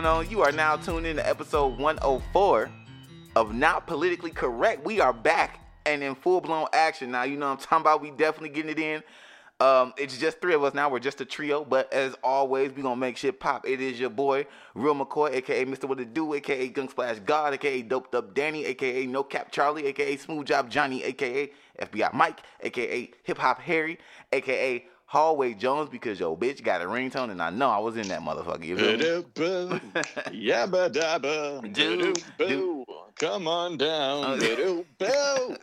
going on? You are now tuned in to episode 104 of Not Politically Correct. We are back and in full blown action now. You know I'm talking about? We definitely getting it in. Um, it's just three of us now. We're just a trio, but as always, we gonna make shit pop. It is your boy, Real McCoy, aka Mr. What It Do, aka Gung Splash God, aka Doped Up Danny, aka No Cap Charlie, aka Smooth Job Johnny, aka FBI Mike, aka Hip Hop Harry, aka Hallway Jones, because yo bitch got a ringtone, and I know I was in that motherfucker. You feel me? Yabba dabba. Do, Boo. Come on down. Oh. Boo.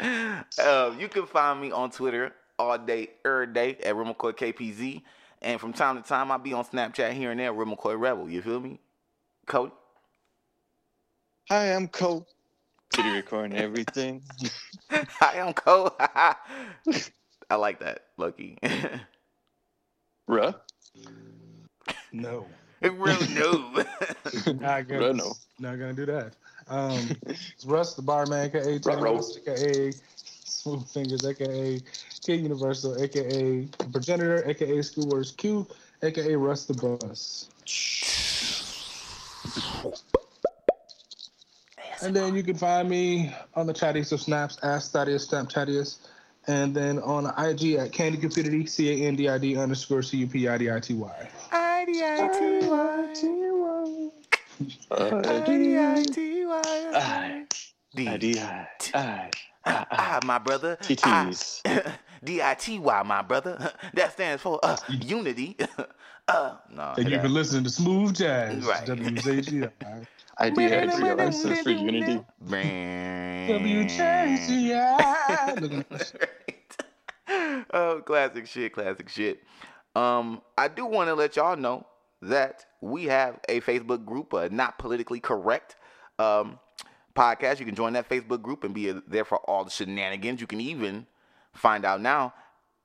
um, you can find me on Twitter all day, every day at Real McCoy KPZ. And from time to time, I'll be on Snapchat here and there, Real McCoy Rebel. You feel me? Cody? Hi, I'm Cole. Video recording everything. Hi, I'm Cole. I like that, Lucky. Ruh. No, Real no. not gonna, Ruh, no. not gonna do that. Um, it's Russ the barman, aka Tim Ruh-roh. Aka Smooth Fingers, aka Kid Universal, aka Progenitor, aka Schoolworks Q, aka Russ the Bus. And then you can find me on the chattiest of snaps, Ask Thaddeus Stamp Chattiest. And then on IG at Candid Cupidity, C A N D I D underscore C U P I D I T Y. I, I, D, I, I, I, Ah, my brother. TTs. D I T Y, my brother. That stands for uh, unity. uh, no. And you've been listening to Smooth Jazz, Right. WJGI. I, D, I, D, license for unity. WJGI. oh, classic shit, classic shit. Um, I do want to let y'all know that we have a Facebook group, uh, not politically correct um, podcast. You can join that Facebook group and be there for all the shenanigans. You can even find out now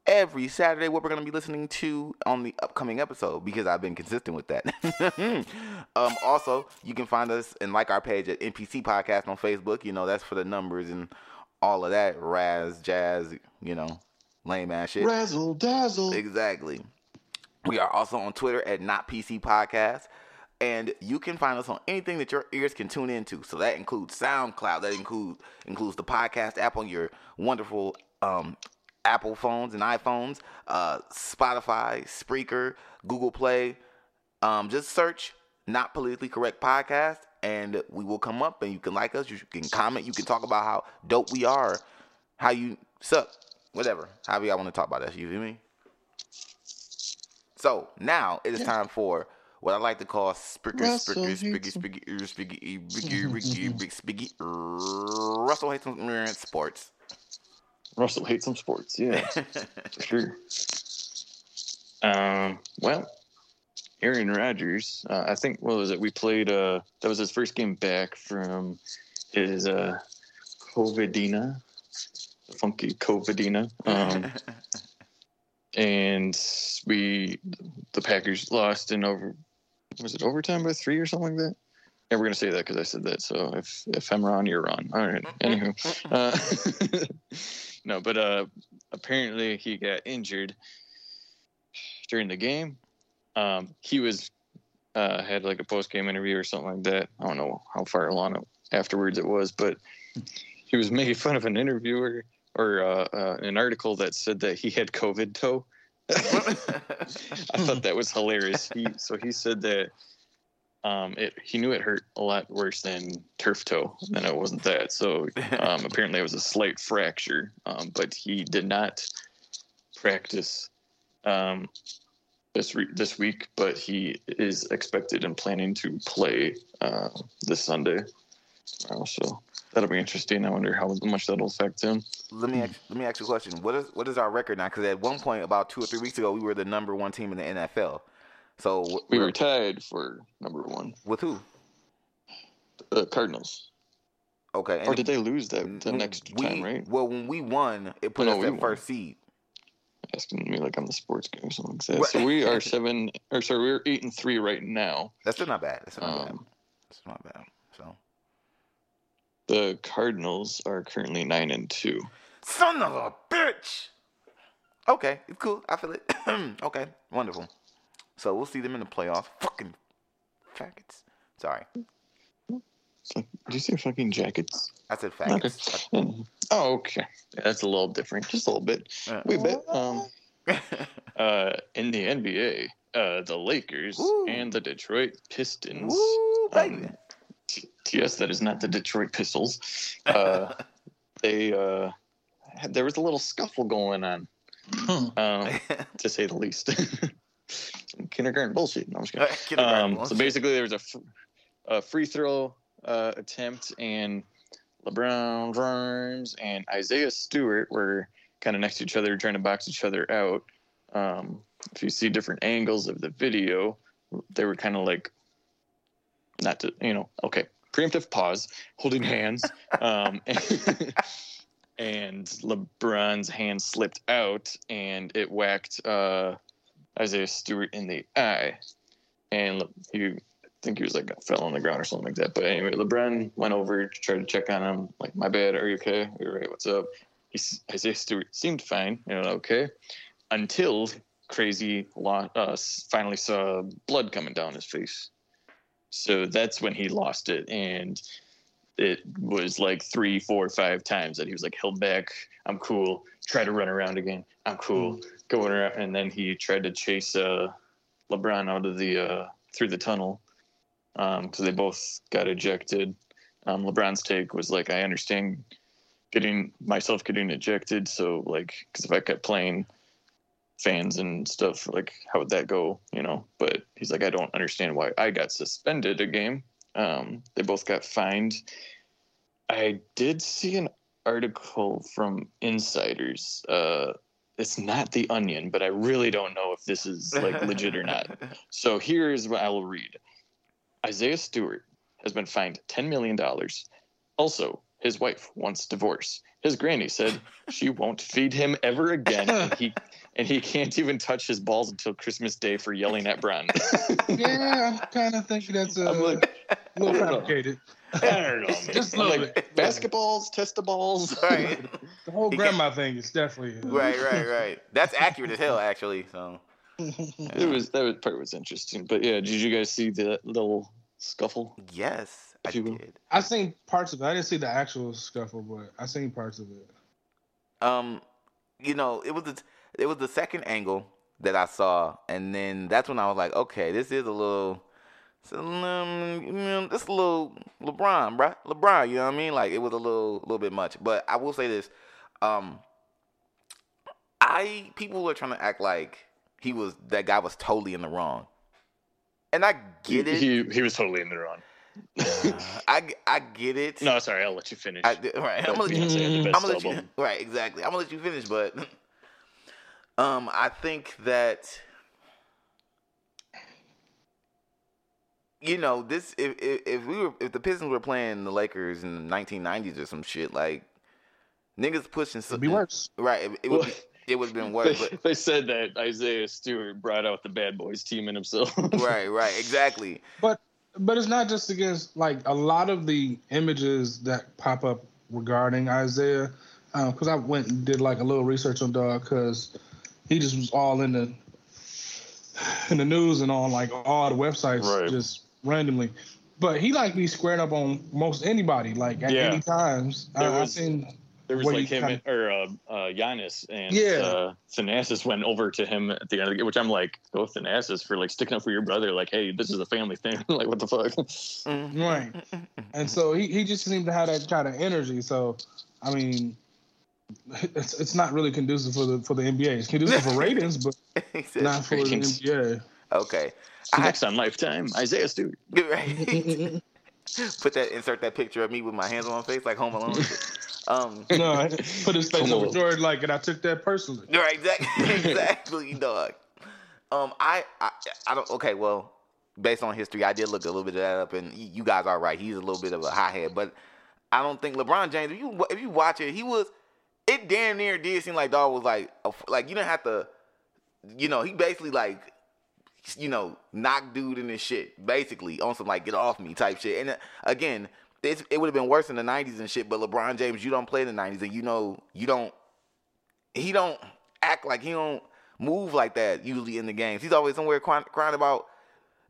every Saturday what we're going to be listening to on the upcoming episode because I've been consistent with that. um, also, you can find us and like our page at NPC Podcast on Facebook. You know, that's for the numbers and all of that Raz, jazz, you know, lame ass shit. Razzle dazzle. Exactly. We are also on Twitter at Not PC Podcast. And you can find us on anything that your ears can tune into. So that includes SoundCloud. That includes includes the podcast app on your wonderful um, Apple phones and iPhones, uh, Spotify, Spreaker, Google Play. Um, just search Not Politically Correct Podcast, and we will come up. And you can like us. You can comment. You can talk about how dope we are, how you suck, whatever. However y'all want to talk about that. You feel me? So now it is time for what I like to call Spricker, Russell Spricker, hates Spricker, him. Spricker, Spricker, Spricker, Spricker, Spricker, Spricker, Russell uh, sports. Russell hates some sports. Yeah, for sure. Um, well, Aaron Rodgers, uh, I think, what was it? We played, uh, that was his first game back from his uh, COVIDina, funky COVIDina. Um, and we, the Packers lost in over, was it overtime by three or something like that? Yeah, we're gonna say that because I said that. So if if I'm wrong, you're wrong. All right. Anywho, uh, no, but uh, apparently he got injured during the game. Um, he was uh, had like a post game interview or something like that. I don't know how far along it, afterwards it was, but he was making fun of an interviewer or uh, uh, an article that said that he had COVID toe. I thought that was hilarious. He so he said that um, it he knew it hurt a lot worse than turf toe, and it wasn't that. So um, apparently it was a slight fracture, um, but he did not practice um, this re- this week. But he is expected and planning to play uh, this Sunday. tomorrow. so that'll be interesting. I wonder how much that'll affect him. let me ask, let me ask you a question. What is what is our record now? Because at one point, about two or three weeks ago, we were the number one team in the NFL. So We we're- were tied for number one, with who? the Cardinals. Okay. Or did they lose that the next we, time? Right? Well, when we won, it put No, us at won. first seed. Asking me like I'm the sports guy or something like that. So we are seven, or sorry, we're eight and three right now. That's still not bad. That's not bad. Um, That's not bad. So the Cardinals are currently nine and two. son of a bitch. Okay, it's cool. I feel it. okay, wonderful. So we'll see them in the playoffs. Fucking faggots. Sorry, So, did you say fucking jackets? I said Okay. Oh, okay. Yeah, that's a little different, just a little bit. Uh, We bet. Um, uh, in the NBA, uh, the Lakers Woo. and the Detroit Pistons. Woo, baby. Um, t- yes, that is not the Detroit Pistols. Uh, they uh, had, there was a little scuffle going on, um, to say the least. Kindergarten bullshit. No, I'm just kidding. Kindergarten Um, so basically, there was a, fr- a free throw uh, attempt, and LeBron James and Isaiah Stewart were kind of next to each other, trying to box each other out. Um, if you see different angles of the video, they were kind of like, not to, you know, okay, preemptive pause, holding hands. um, and LeBron's hand slipped out and it whacked uh, Isaiah Stewart in the eye. And he, I think he was like fell on the ground or something like that. But anyway, LeBron went over, tried to check on him, like, my bad, are you okay? You're right, what's up? He, Isaiah Stewart seemed fine, you know, okay. Until crazy lo- uh, finally saw blood coming down his face. So that's when he lost it. And it was like three, four, five times that he was like held back. I'm cool. Try to run around again. I'm cool. Going around, and then he tried to chase uh, LeBron out of the uh, through the tunnel because they both got ejected. Um, LeBron's take was like, I understand getting myself getting ejected, so like, because if I kept playing, fans and stuff like how would that go you know? But he's like i don't understand why i got suspended a game. Um, they both got fined. I did see an article from insiders uh, it's not the onion but i really don't know if this is like legit or not so here's what i will read isaiah stewart has been fined $10 million also his wife wants divorce his granny said she won't feed him ever again and he and he can't even touch his balls until christmas day for yelling at Bron. yeah, I'm kind of thinking that's a I'm like, little I don't know. fabricated. I don't know. Just a I'm little like, bit. basketballs, testaballs. right, The whole He grandma thing is definitely uh, right, right, right. That's accurate as hell, actually. So It was that was, part was interesting, but yeah, did you guys see the little scuffle? yes, I If you did. I seen parts of it. I didn't see the actual scuffle, but I seen parts of it. Um, you know, it was the it was the second angle that I saw, and then that's when I was like, okay, this is a little, it's a, um, you know, this a little LeBron, bruh. LeBron, you know what I mean? Like it was a little, little bit much. But I will say this, um, I people are trying to act like he was that guy was totally in the wrong, and I get it. He he was totally in the wrong. I I get it. no, sorry, I'll let you finish. I, right. I'm gonna let you, Beyonce had the I'm best gonna let you, album. right, exactly. I'm gonna let you finish, but um, I think that you know this. If, if if we were if the Pistons were playing the Lakers in the 1990s or some shit, like niggas pushing It'd be worse. Right. It, it would. Be, it would have been worse. They, But they said that Isaiah Stewart brought out the bad boys team in himself. right. Right. Exactly. But but it's not just against like a lot of the images that pop up regarding Isaiah. Um, because I went and did like a little research on Dog because he just was all in the in the news and on like all the websites Right. just randomly. But he like be squaring up on most anybody like at Yeah. any times. There I, was- I seen There was like him kinda- and, or uh, uh, Giannis and Yeah. uh, Thanasis went over to him at the end of the game, which I'm like, go Thanasis for like sticking up for your brother. Like, hey, this is a family thing. like, what the fuck? Mhm. Right. And so he, he just seemed to have that kind of energy. So I mean, it's it's not really conducive for the for the NBA. It's conducive for ratings, but not for the. NBA. Okay. I- Next on Lifetime, Isaiah Stewart. Right. Put that. Insert that picture of me with my hands on my face, like Home Alone. um. No, I put his face Come over. Jordan like, and I took that personally. Right, exactly, exactly, dog. Um, I, I, I don't. Okay, well, based on history, I did look a little bit of that up, and you guys are right. He's a little bit of a hothead, but I don't think LeBron James. If you if you watch it, he was. It damn near did seem like dog was like a, like you didn't have to. You know, he basically like. You know, knock dude in his shit, basically on some like get off me type shit. And uh, again, it's, it would have been worse in the '90s and shit. But LeBron James, you don't play in the '90s, and you know you don't he don't act like he don't move like that usually in the games. He's always somewhere crying, crying about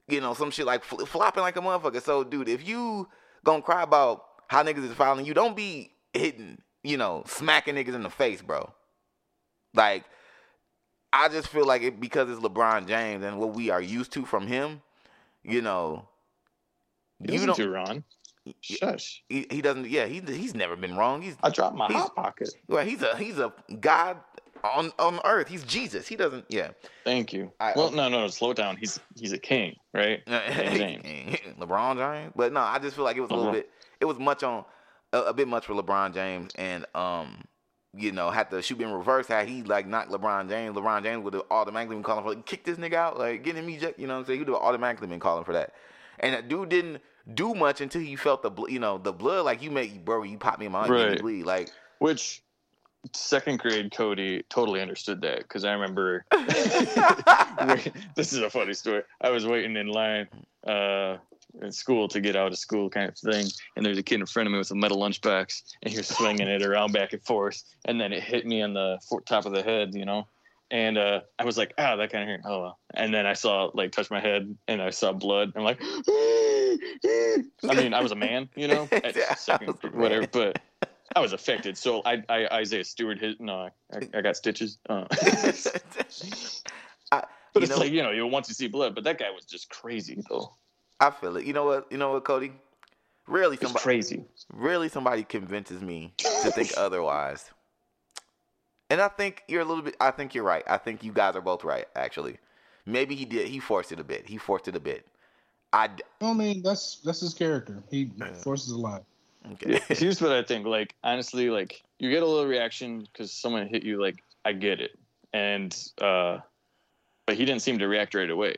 you know, some shit like fl- flopping like a motherfucker. So, dude, if you gonna cry about how niggas is fouling you, don't be hitting, you know, smacking niggas in the face, bro. Like, I just feel like it because it's LeBron James and what we are used to from him, you know. You You don't. Shush. He, he doesn't. Yeah, he he's never been wrong. He's I dropped my hot pocket. well, he's a he's a god on on earth. He's Jesus. He doesn't. Yeah. Thank you. I- well, no, no, slow down. He's he's a king, right? James. LeBron James. But no, I just feel like it was a little LeBron. bit. It was much on a, a bit much for LeBron James, and um, you know, had to shoot in reverse. Had he like knocked LeBron James, LeBron James would have automatically been calling for like, kick this nigga out, like get him eject. You know what I'm saying? He would have automatically been calling for that. And that dude didn't do much until he felt the bl- you know the blood. Like you made, bro, you pop me in my Right. bleed. Like Which second grade Cody totally understood that because I remember this is a funny story. I was waiting in line uh, in school to get out of school, kind of thing, and there's a kid in front of me with a metal lunchbox, and he was swinging it around back and forth, and then it hit me on the top of the head, you know. And uh, I was like, ah, that kind of hurt. Oh, well. and then I saw like touch my head, and I saw blood. I'm like, I mean, I was a man, you know, at Yeah, second, whatever, but I was affected. So I, I Isaiah Stewart hit. No, I, I got stitches. Uh, I, but you it's know, like you know, you want to see blood, but that guy was just crazy though. I feel it. You know what? You know what, Cody? Really, It was somebody, crazy. rarely somebody convinces me to think otherwise. And I think you're a little bit. I think you're right. I think you guys are both right. Actually, maybe he did. He forced it a bit. He forced it a bit. I d- I mean, that's that's his character. He forces a lot. okay. Here's what I think. Like honestly, like you get a little reaction because someone hit you. Like I get it, and uh, but he didn't seem to react right away.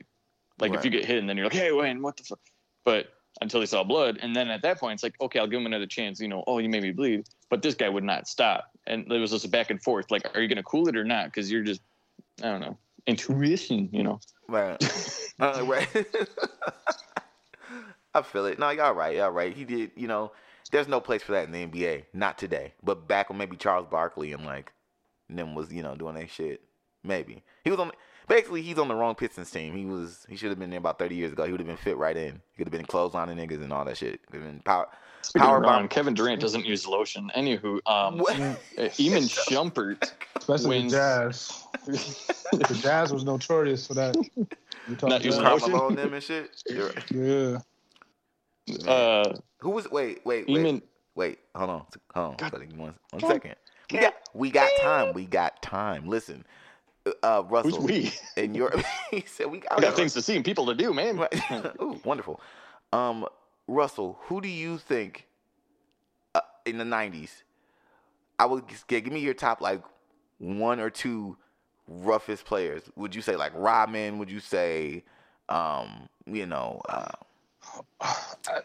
Like if you get hit and then you're like, hey, Wayne, what the fuck? But until he saw blood, and then at that point, it's like, okay, I'll give him another chance. You know, oh, you made me bleed, but this guy would not stop, and there was just a back and forth. Like, are you gonna cool it or not? Because you're just, I don't know, intuition. You know. Right. Uh, right. I feel it. No, y'all right. Y'all right. He did. You know, there's no place for that in the NBA. Not today. But back when maybe Charles Barkley and like them was you know doing that shit. Maybe he was on. Basically, he's on the wrong Pistons team. He was. He should have been there about 30 years ago. He would have been fit right in. He could have been clotheslining niggas and all that shit. Could have been power. Power Wrong. bomb. Kevin Durant doesn't use lotion. Anywho, um, uh, Iman Shumpert. Especially Wins. the Jazz. the Jazz was notorious for that. You talk Not using about- lotion? Carmelo and them and shit. Right. Yeah. Uh, Who was? Wait, wait, wait. Iman. Wait, hold on, hold on, God. buddy. One, one God. second. We got, we got time. We got time. Listen, uh, Who's Russell, we? and your he said we got, I got things to see and people to do, man. Right. Ooh, wonderful. Um, Russell, who do you think uh, in the '90s? I would g- give me your top like one or two roughest players. Would you say like Rodman? Would you say, um, you know, uh,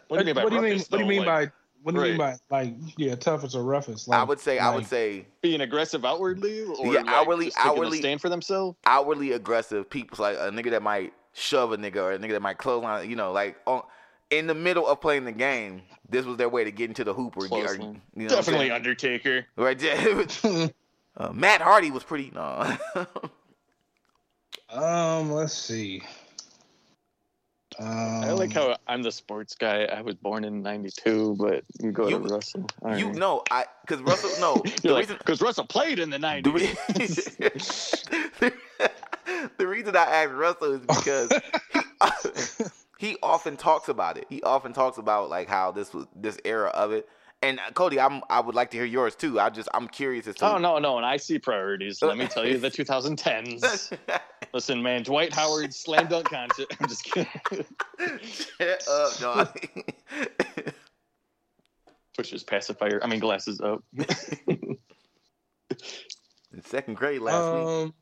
What do you mean by what do you mean? roughest, What do you mean Like, by? What do you mean by like? Yeah, toughest or roughest? Like, I would say I would say being aggressive outwardly, or Yeah, like outwardly- just a outwardly- stand for themselves? outwardly aggressive people, like a nigga that might shove a nigga or a nigga that might close on, you know, like on, in the middle of playing the game. This was their way to get into the hoop or get, or, you know one. what I'm Definitely? Undertaker. right there. uh, Matt Hardy was pretty. No, Um, let's see. Um, I like how I'm the sports guy. I was born in ante but you go You- to Russell. All you right. know, I because Russell. No, the You're like, reason. because Russell played in the The, 90s. re- the reason I asked Russell is because he, he often talks about it. He often talks about like how this was this era of it. And uh, Cody, I'm I would like to hear yours too. I just I'm curious as to. Oh no, no, and I see priorities. Let me tell you, the 2010s. Listen, man, Dwight Howard slam dunk contest. I'm just kidding. Shut up, Johnny. Push his pacifier. I mean, glasses up. In second grade last week. um,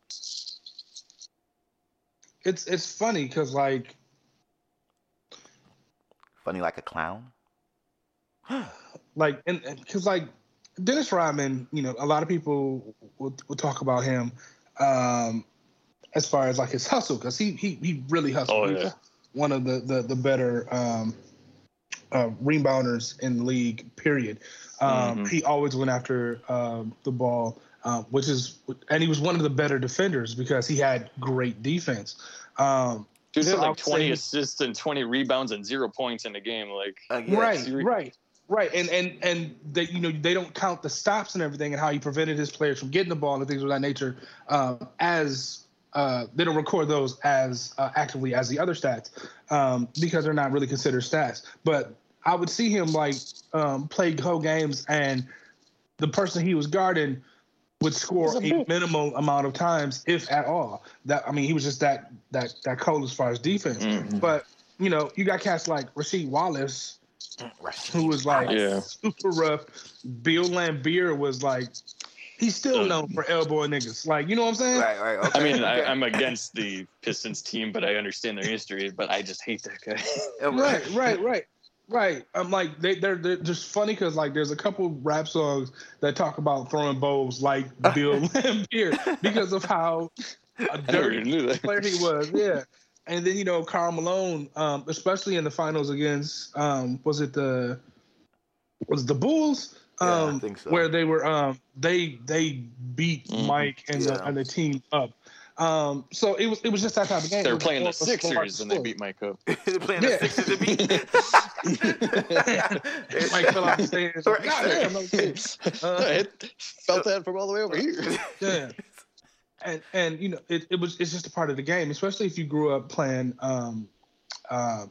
it's it's funny because like Funny like a clown. like and because like Dennis Rodman, you know, a lot of people will, will talk about him um, as far as like his hustle because he he he really hustled. Oh, yeah. one of the the the better um, uh, rebounders in the league. Period. Um, Mhm. He always went after um, the ball, uh, which is and he was one of the better defenders because he had great defense. Um, Dude had So I like 20 say- assists and 20 rebounds and zero points in a game. Like, Uh, yeah. right, Siri- right, right, and and and they you know they don't count the stops and everything and how he prevented his players from getting the ball and things of that nature um, as uh, they don't record those as uh, actively as the other stats um, because they're not really considered stats. But I would see him like um, play whole games and the person he was guarding would score a a minimal amount of times, if at all. That I mean, he was just that that that cold as far as defense. Mhm. But you know, you got cats like Rasheed Wallace, Right. Who was like Yeah. super rough. Bill Laimbeer was like, he's still Uh, known for elbowing niggas. Like, you know what I'm saying? Right, right. Okay. I mean, I, okay. I'm against the Pistons team, but I understand their history. But I just hate that guy. Right, right, right, right. I'm like, they, they're they're just funny because like there's a couple rap songs that talk about throwing bows like Bill Laimbeer because of how a I never dirty even knew that. player he was. Yeah. And then you know Karl Malone, um, especially in the finals against um, was it the was it the Bulls? Yeah, I Um, think so. Where they were um, they they beat Mhm. Mike and, Yeah. the, and the team up. Um, so it was it was just that type of game. They It were playing the of a smart Sixers and they beat Mike up. They're playing Yeah. the Sixers to beat. Mike fell off the stage. Right. God damn, no shit. Uh, I felt that from all the way over here. Yeah. And and you know it, it was it's just a part of the game especially if you grew up playing um uh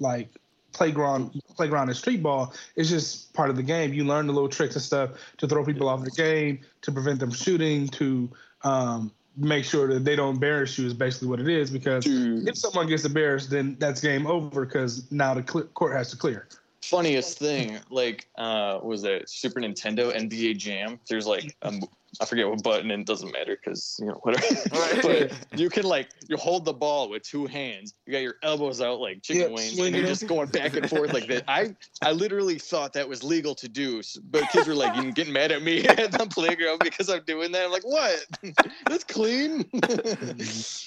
like playground playground and street ball it's just part of the game. You learn the little tricks and stuff to throw people off the game to prevent them shooting to um make sure that they don't embarrass you is basically what it is because Dude, if someone gets embarrassed then that's game over because now the cl- court has to clear. Funniest thing, like, uh, was that Super Nintendo NBA Jam? There's like, um, I forget what button, and it doesn't matter because you know whatever. Right. but you can like you hold the ball with two hands. You got your elbows out like chicken Yeah, wings, and you're just going back and forth like that. I I literally thought that was legal to do, but kids were like you getting mad at me at the playground because I'm doing that. I'm like, what? That's clean.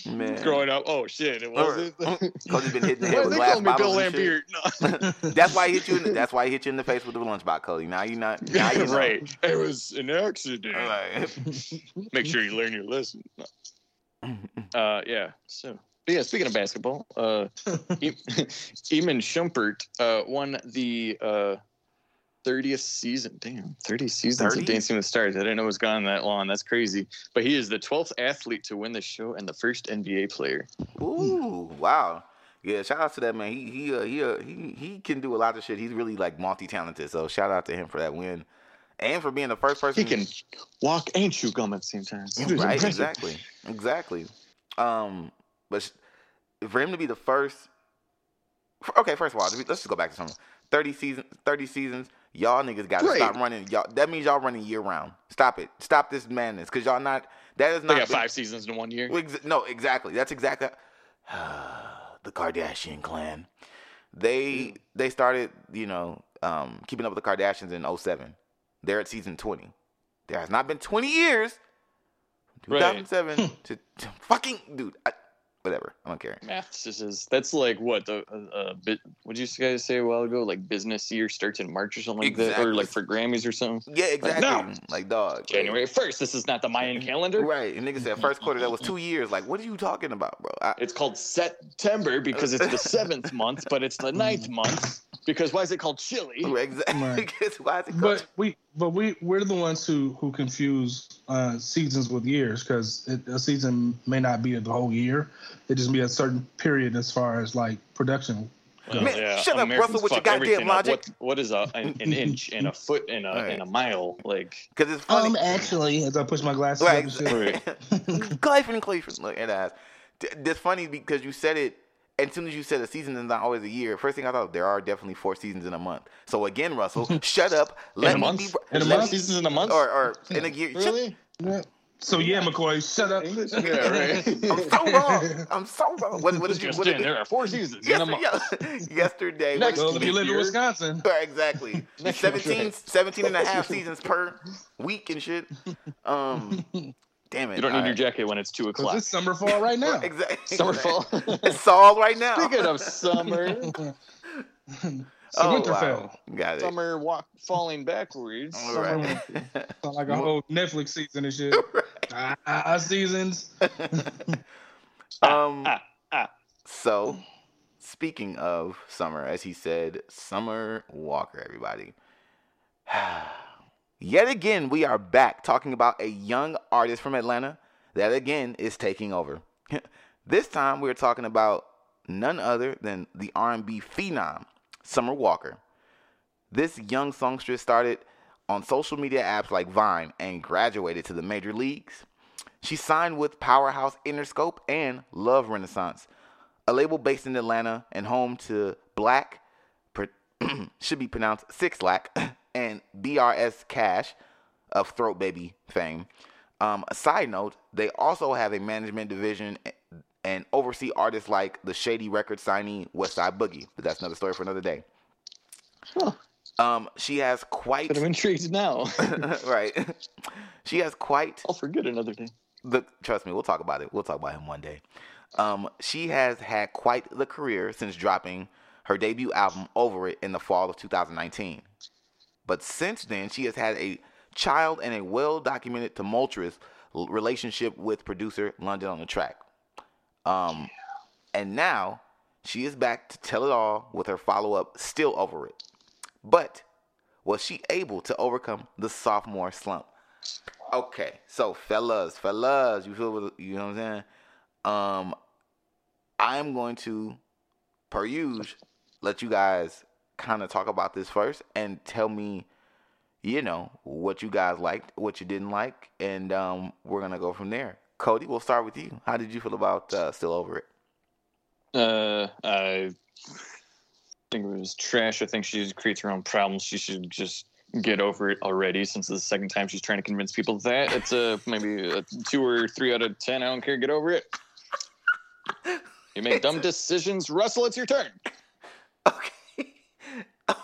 Man. Growing up, oh shit, it wasn't. Mm, Cody's been hitting the Why head with they glass call me Bill and. Laimbeer? No. That's why he hit you. In the, that's why he hit you in the face with the lunchbox, Cody. Now you're not. Now you're right. It was an accident. Like, Make sure you learn your lesson. Uh, yeah. So, but yeah. Speaking of basketball, uh, E- Iman Shumpert uh, won the uh, 30th season. Damn, 30 seasons 30? of Dancing with the Stars. I didn't know it was gone that long. That's crazy. But he is the 12th athlete to win the show and the first NBA player. Ooh, wow. Yeah, shout out to that man. He he uh, he uh, he he can do a lot of shit. He's really like multi talented. So shout out to him for that win, and for being the first person. He can walk and chew gum at the same time. right, exactly, exactly. Um, but for him to be the first. okay, first of all, let's just go back to something. Thirty seasons, thirty seasons. Y'all niggas got to Right. stop running. Y'all that means y'all running year round. Stop it. Stop this madness, cause y'all not. That is They not. got been- five seasons in one year. ex- no, exactly. That's exactly the Kardashian clan. They they started, you know, um, keeping up with the Kardashians in 07. They're at season 20. There has not been 20 years. from Right. 2007 to, to fucking dude. I, whatever. I don't care. Maths is, is that's like what the uh, uh, bit. What did you guys say a while ago? Like business year starts in March or something like that, or like for Grammys or something. Yeah, exactly. no. Like dog. January first. This is not the Mayan calendar. Right. And nigga said first quarter that was two years. Like, what are you talking about, bro? I, It's called September because it's the seventh month, but it's the ninth month because why is it called chili? exactly. Right. Why is it called- But we, but we, we're the ones who who confuse uh, seasons with years because a season may not be the whole year. It just be a certain period as far as like production. Well, Man, shut up, Russell, with your goddamn logic. What, what is a, an, an inch and a foot and a Right. and a mile? Like Because it's funny. Um, actually, as I push my glasses up Right. and shit, Right. Cleveland, Cleveland. Look at that. That's funny because you said it. As soon as you said a season is not always a year, first thing I thought there are definitely four seasons in a month. So again, Russell, shut up. in a me month? be. In a month? me- Seasons in a month? Or, or in a year. Really? Yeah. So yeah, McCoy, shut up. English? Yeah, right. I'm so wrong. I'm so wrong. What, what did you? What did there are four seasons in a month. yeah, yesterday. Next what- Well, if you live in Wisconsin, Right, exactly. Next 17, 17 and a half seasons per week and shit. Um, damn it. You don't need All your jacket when it's two o'clock. it's summer fall right now. Exactly. Summer fall. It's Saul right now. Speaking of summer, It's Oh, Winterfell. wow. Got it. summer walk falling backwards. All right. Sound like a whole Netflix season and shit. Ah, ah, seasons. um, Ah, ah. So, speaking of summer, as he said, Summer Walker, everybody. Yet again, we are back talking about a young artist from Atlanta that again is taking over. this time, we're talking about none other than the R&B phenom, Summer Walker. This young songstress started on social media apps like Vine and graduated to the major leagues. She signed with Powerhouse Interscope and Love Renaissance, a label based in Atlanta and home to Black, should be pronounced Six Lack, BRS Kash of Throat Baby fame. Um, a side note, they also have a management division and oversee artists like the Shady Record signee Westside Boogie, but that's another story for another day. Huh. Um, she has quite. But I'm intrigued now. right. She has quite. I'll forget another day. The trust me, we'll talk about it. We'll talk about him one day. Um, she has had quite the career since dropping her debut album "Over It" in the fall of 2019. But since then, she has had a child and a well-documented tumultuous relationship with producer London on the track. Um, and now she is back to tell it all with her follow-up "Still Over It." But was she able to overcome the sophomore slump? Okay, so fellas, fellas, you feel what you know what I'm saying? Um, I am going to, per usual, let you guys kind of talk about this first and tell me, you know, what you guys liked, what you didn't like, and um, we're gonna go from there. Cody, we'll start with you. How did you feel about uh, Still Over It? Uh, I think it was trash. I think she creates her own problems. She should just get over it already since the second time she's trying to convince people that it's a maybe a two or three out of ten. I don't care. Get over it. You make dumb decisions. Russell, it's your turn. Okay.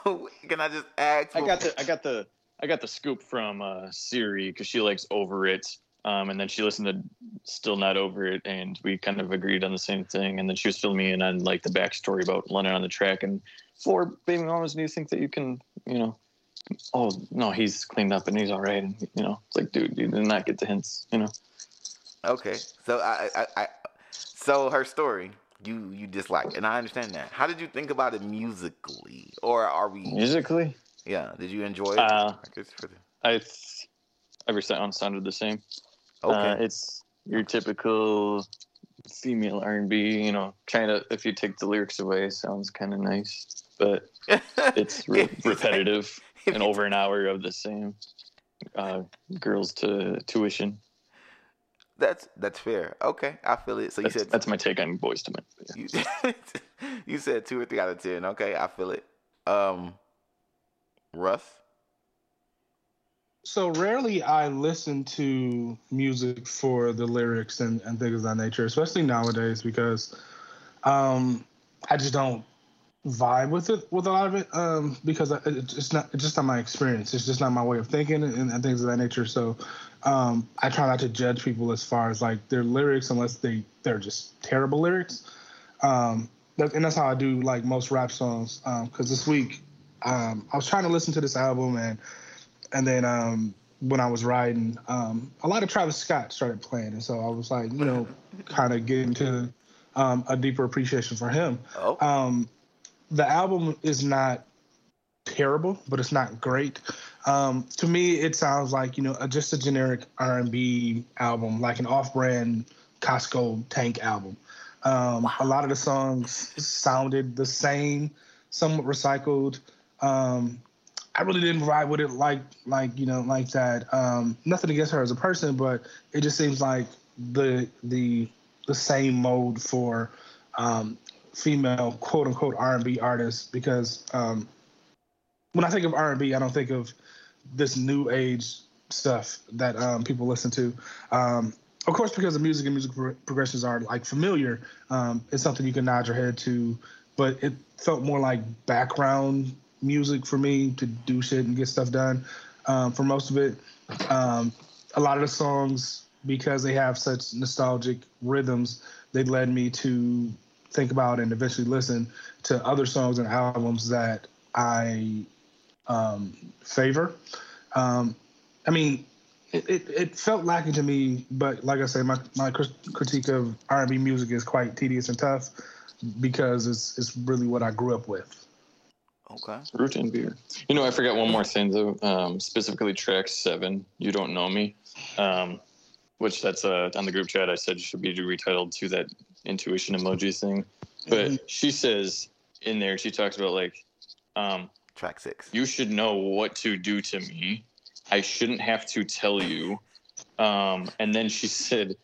Can I just ask? I got the I got the I got the scoop from uh, Siri because she likes over it. Um, and then she listened to Still Not Over It, and we kind of agreed on the same thing. And then she was filling me in on like the backstory about London on the track. And for baby mamas, do you think that you can, you know, oh no, he's cleaned up and he's all right, and you know, it's like, dude, you did not get the hints, you know. Okay, so I, I, I so her story you you dislike, and I understand that. How did you think about it musically, or are we musically? Yeah, did you enjoy it? Uh, I every sound sounded the same. Okay, uh, it's your typical female R and B. You know, kind of if you take the lyrics away, sounds kind of nice, but it's re- repetitive and over an hour of the same uh, girls to tuition. That's that's fair. Okay, I feel it. So you that's, said that's my take on Boyz II Men. You, you said two or three out of ten. Okay, I feel it. Um, Russ. So rarely I listen to music for the lyrics and, and things of that nature, especially nowadays because um, I just don't vibe with it with a lot of it um, because it's not it's just not my experience. It's just not my way of thinking and, and things of that nature. So um, I try not to judge people as far as like their lyrics unless they they're just terrible lyrics. Um, that, and that's how I do like most rap songs. Because um, this week um, I was trying to listen to this album and and then um, when I was riding, um, a lot of Travis Scott started playing, and so I was like, you know, kind of getting to a deeper appreciation for him. Oh. The album is not terrible, but it's not great. Um, to me, it sounds like you know just a generic R&B album, like an off-brand Costco tank album. Um, wow. A lot of the songs sounded the same, somewhat recycled. Um, I really didn't ride with it like like you know like that. Um, nothing against her as a person, but it just seems like the the the same mode for um, female quote unquote R&B artists because um, when I think of R&B, I don't think of this new age stuff that um, people listen to. Um, of course, because the music and music pro- progressions are like familiar, um, it's something you can nod your head to. But it felt more like background music for me to do shit and get stuff done. Um, for most of it, um, a lot of the songs, because they have such nostalgic rhythms, they led me to think about and eventually listen to other songs and albums that I um, favor. Um, I mean, it, it, it felt lacking to me, but like I said, my, my critique of R&B music is quite tedious and tough because it's it's really what I grew up with. Okay. Root and beer. You know, I forgot one more thing though. Um, specifically, track seven. You don't know me. Um, which that's uh, on the group chat. I said should be retitled to that intuition emoji thing. But mm-hmm. she says in there, she talks about like, um, track six. You should know what to do to me. I shouldn't have to tell you. Um, and then she said,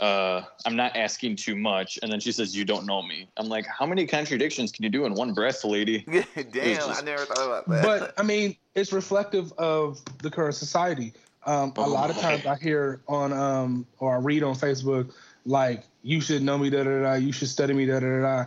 uh, I'm not asking too much. And then she says, You don't know me. I'm like, How many contradictions can you do in one breath, lady? Damn, just... I never thought about that. But I mean, it's reflective of the current society. Um, a lot of times I hear on um, or I read on Facebook, like, you should know me, da da da, you should study me, da da da.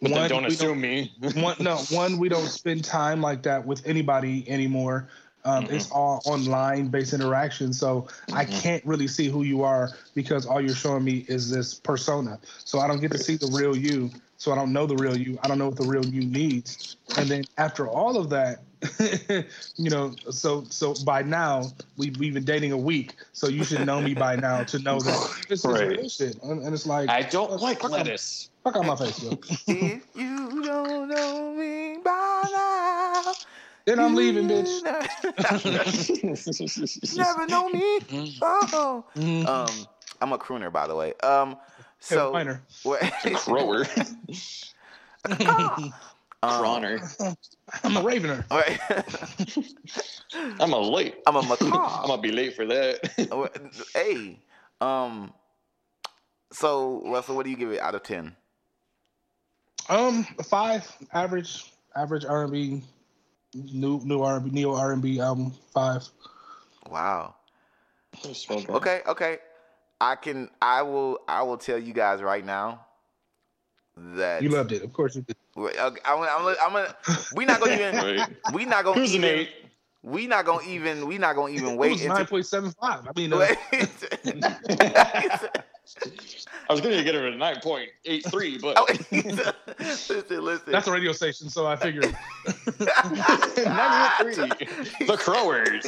But one, don't assume don't, me. one, no, one, we don't spend time like that with anybody anymore. Um, mm-hmm. It's all online based interaction. So mm-hmm. I can't really see who you are because all you're showing me is this persona. So I don't get to see the real you. So I don't know the real you. I don't know what the real you needs. And then after all of that, you know, so so by now we've, we've been dating a week. So you should know me by now to know that this is real shit. And, and, it's like I don't like lettuce. fuck on my face, yo. if you don't know me by now. Then I'm leaving, bitch. Never know me. Oh. Um, I'm a crooner, by the way. Um, so hey, what? Crower. Croner. Um, I'm a ravener. Right. I'm a late. I'm a macaw. I'm gonna be late for that. hey, um, so Russell, what do you give it out of ten? Um, five, average, average R&B new new R and B, neo R and B album five. Wow. Okay, okay. I can. I will. I will tell you guys right now that you loved it. Of course you did. Okay, I'm, I'm, I'm gonna. We not gonna even. We not gonna Who's even. We not gonna even. We not gonna even wait. Nine point seven five. I mean. Uh, I was going to get her at nine point eight three, but oh, listen, listen. That's a radio station, so I figured. Ninety three, the Crowers.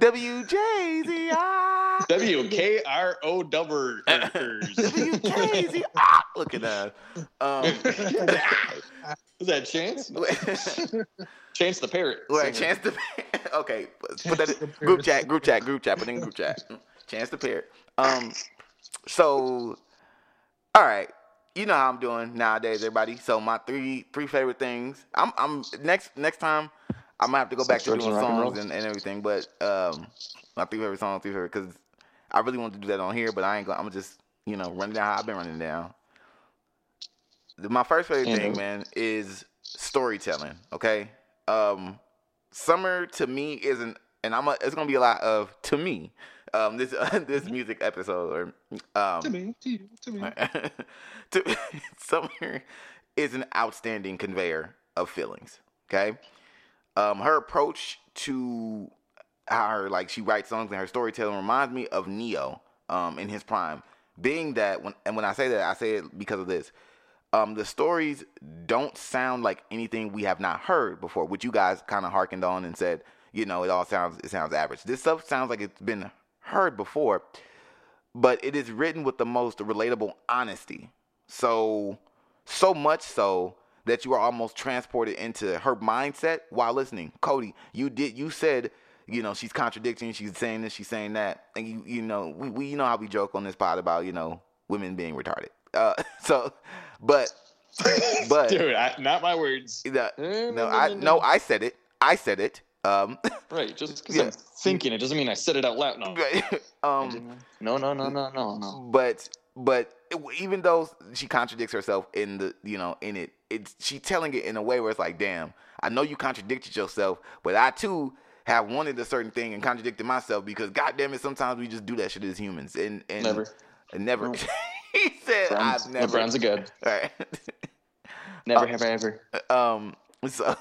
WJZI. W K R O W. WKZI. Look at that. Um, Is that Chance? Chance the parrot. Wait, Chance the Okay, put that in, group chat, group chat, group chat. Put in group chat. Chance the parrot. Um, so, all right, you know how I'm doing nowadays, everybody. So my three three favorite things. I'm I'm next next time I'm gonna have to go back to doing songs and, and, everything. But um, my three favorite songs, three favorite because I really want to do that on here, but I ain't gonna. I'm just you know running down how I've been running down. My first favorite mm-hmm. thing, man, is storytelling. Okay, um, summer to me isn't, and I'm. A, it's gonna be a lot of to me um, this uh, this music episode or um, to me, to you, to me. to, Summer is an outstanding conveyor of feelings. Okay, um, her approach to how her like she writes songs and her storytelling reminds me of Ne-Yo um, in his prime. Being that when and when I say that I say it because of this. Um, the stories don't sound like anything we have not heard before, which you guys kind of harkened on and said, you know, it all sounds it sounds average. This stuff sounds like it's been heard before, but it is written with the most relatable honesty. So, so much so that you are almost transported into her mindset while listening. Cody, you did you said, you know, she's contradicting, she's saying this, she's saying that, and you you know, we, we you know how we joke on this pod about you know women being retarded. Uh, so, but but dude, I, not my words. The, no, I no, I said it. I said it. Um, right, just because yeah. I'm thinking it doesn't mean I said it out loud. No. um, no, no, no, no, no, no. But but even though she contradicts herself in the you know in it, it's she telling it in a way where it's like, damn, I know you contradicted yourself, but I too have wanted a certain thing and contradicted myself because goddamn it, sometimes we just do that shit as humans and and never, and never. No. he said, Browns, "I've never." LeBron's a good. All right. never have I ever. Um. So.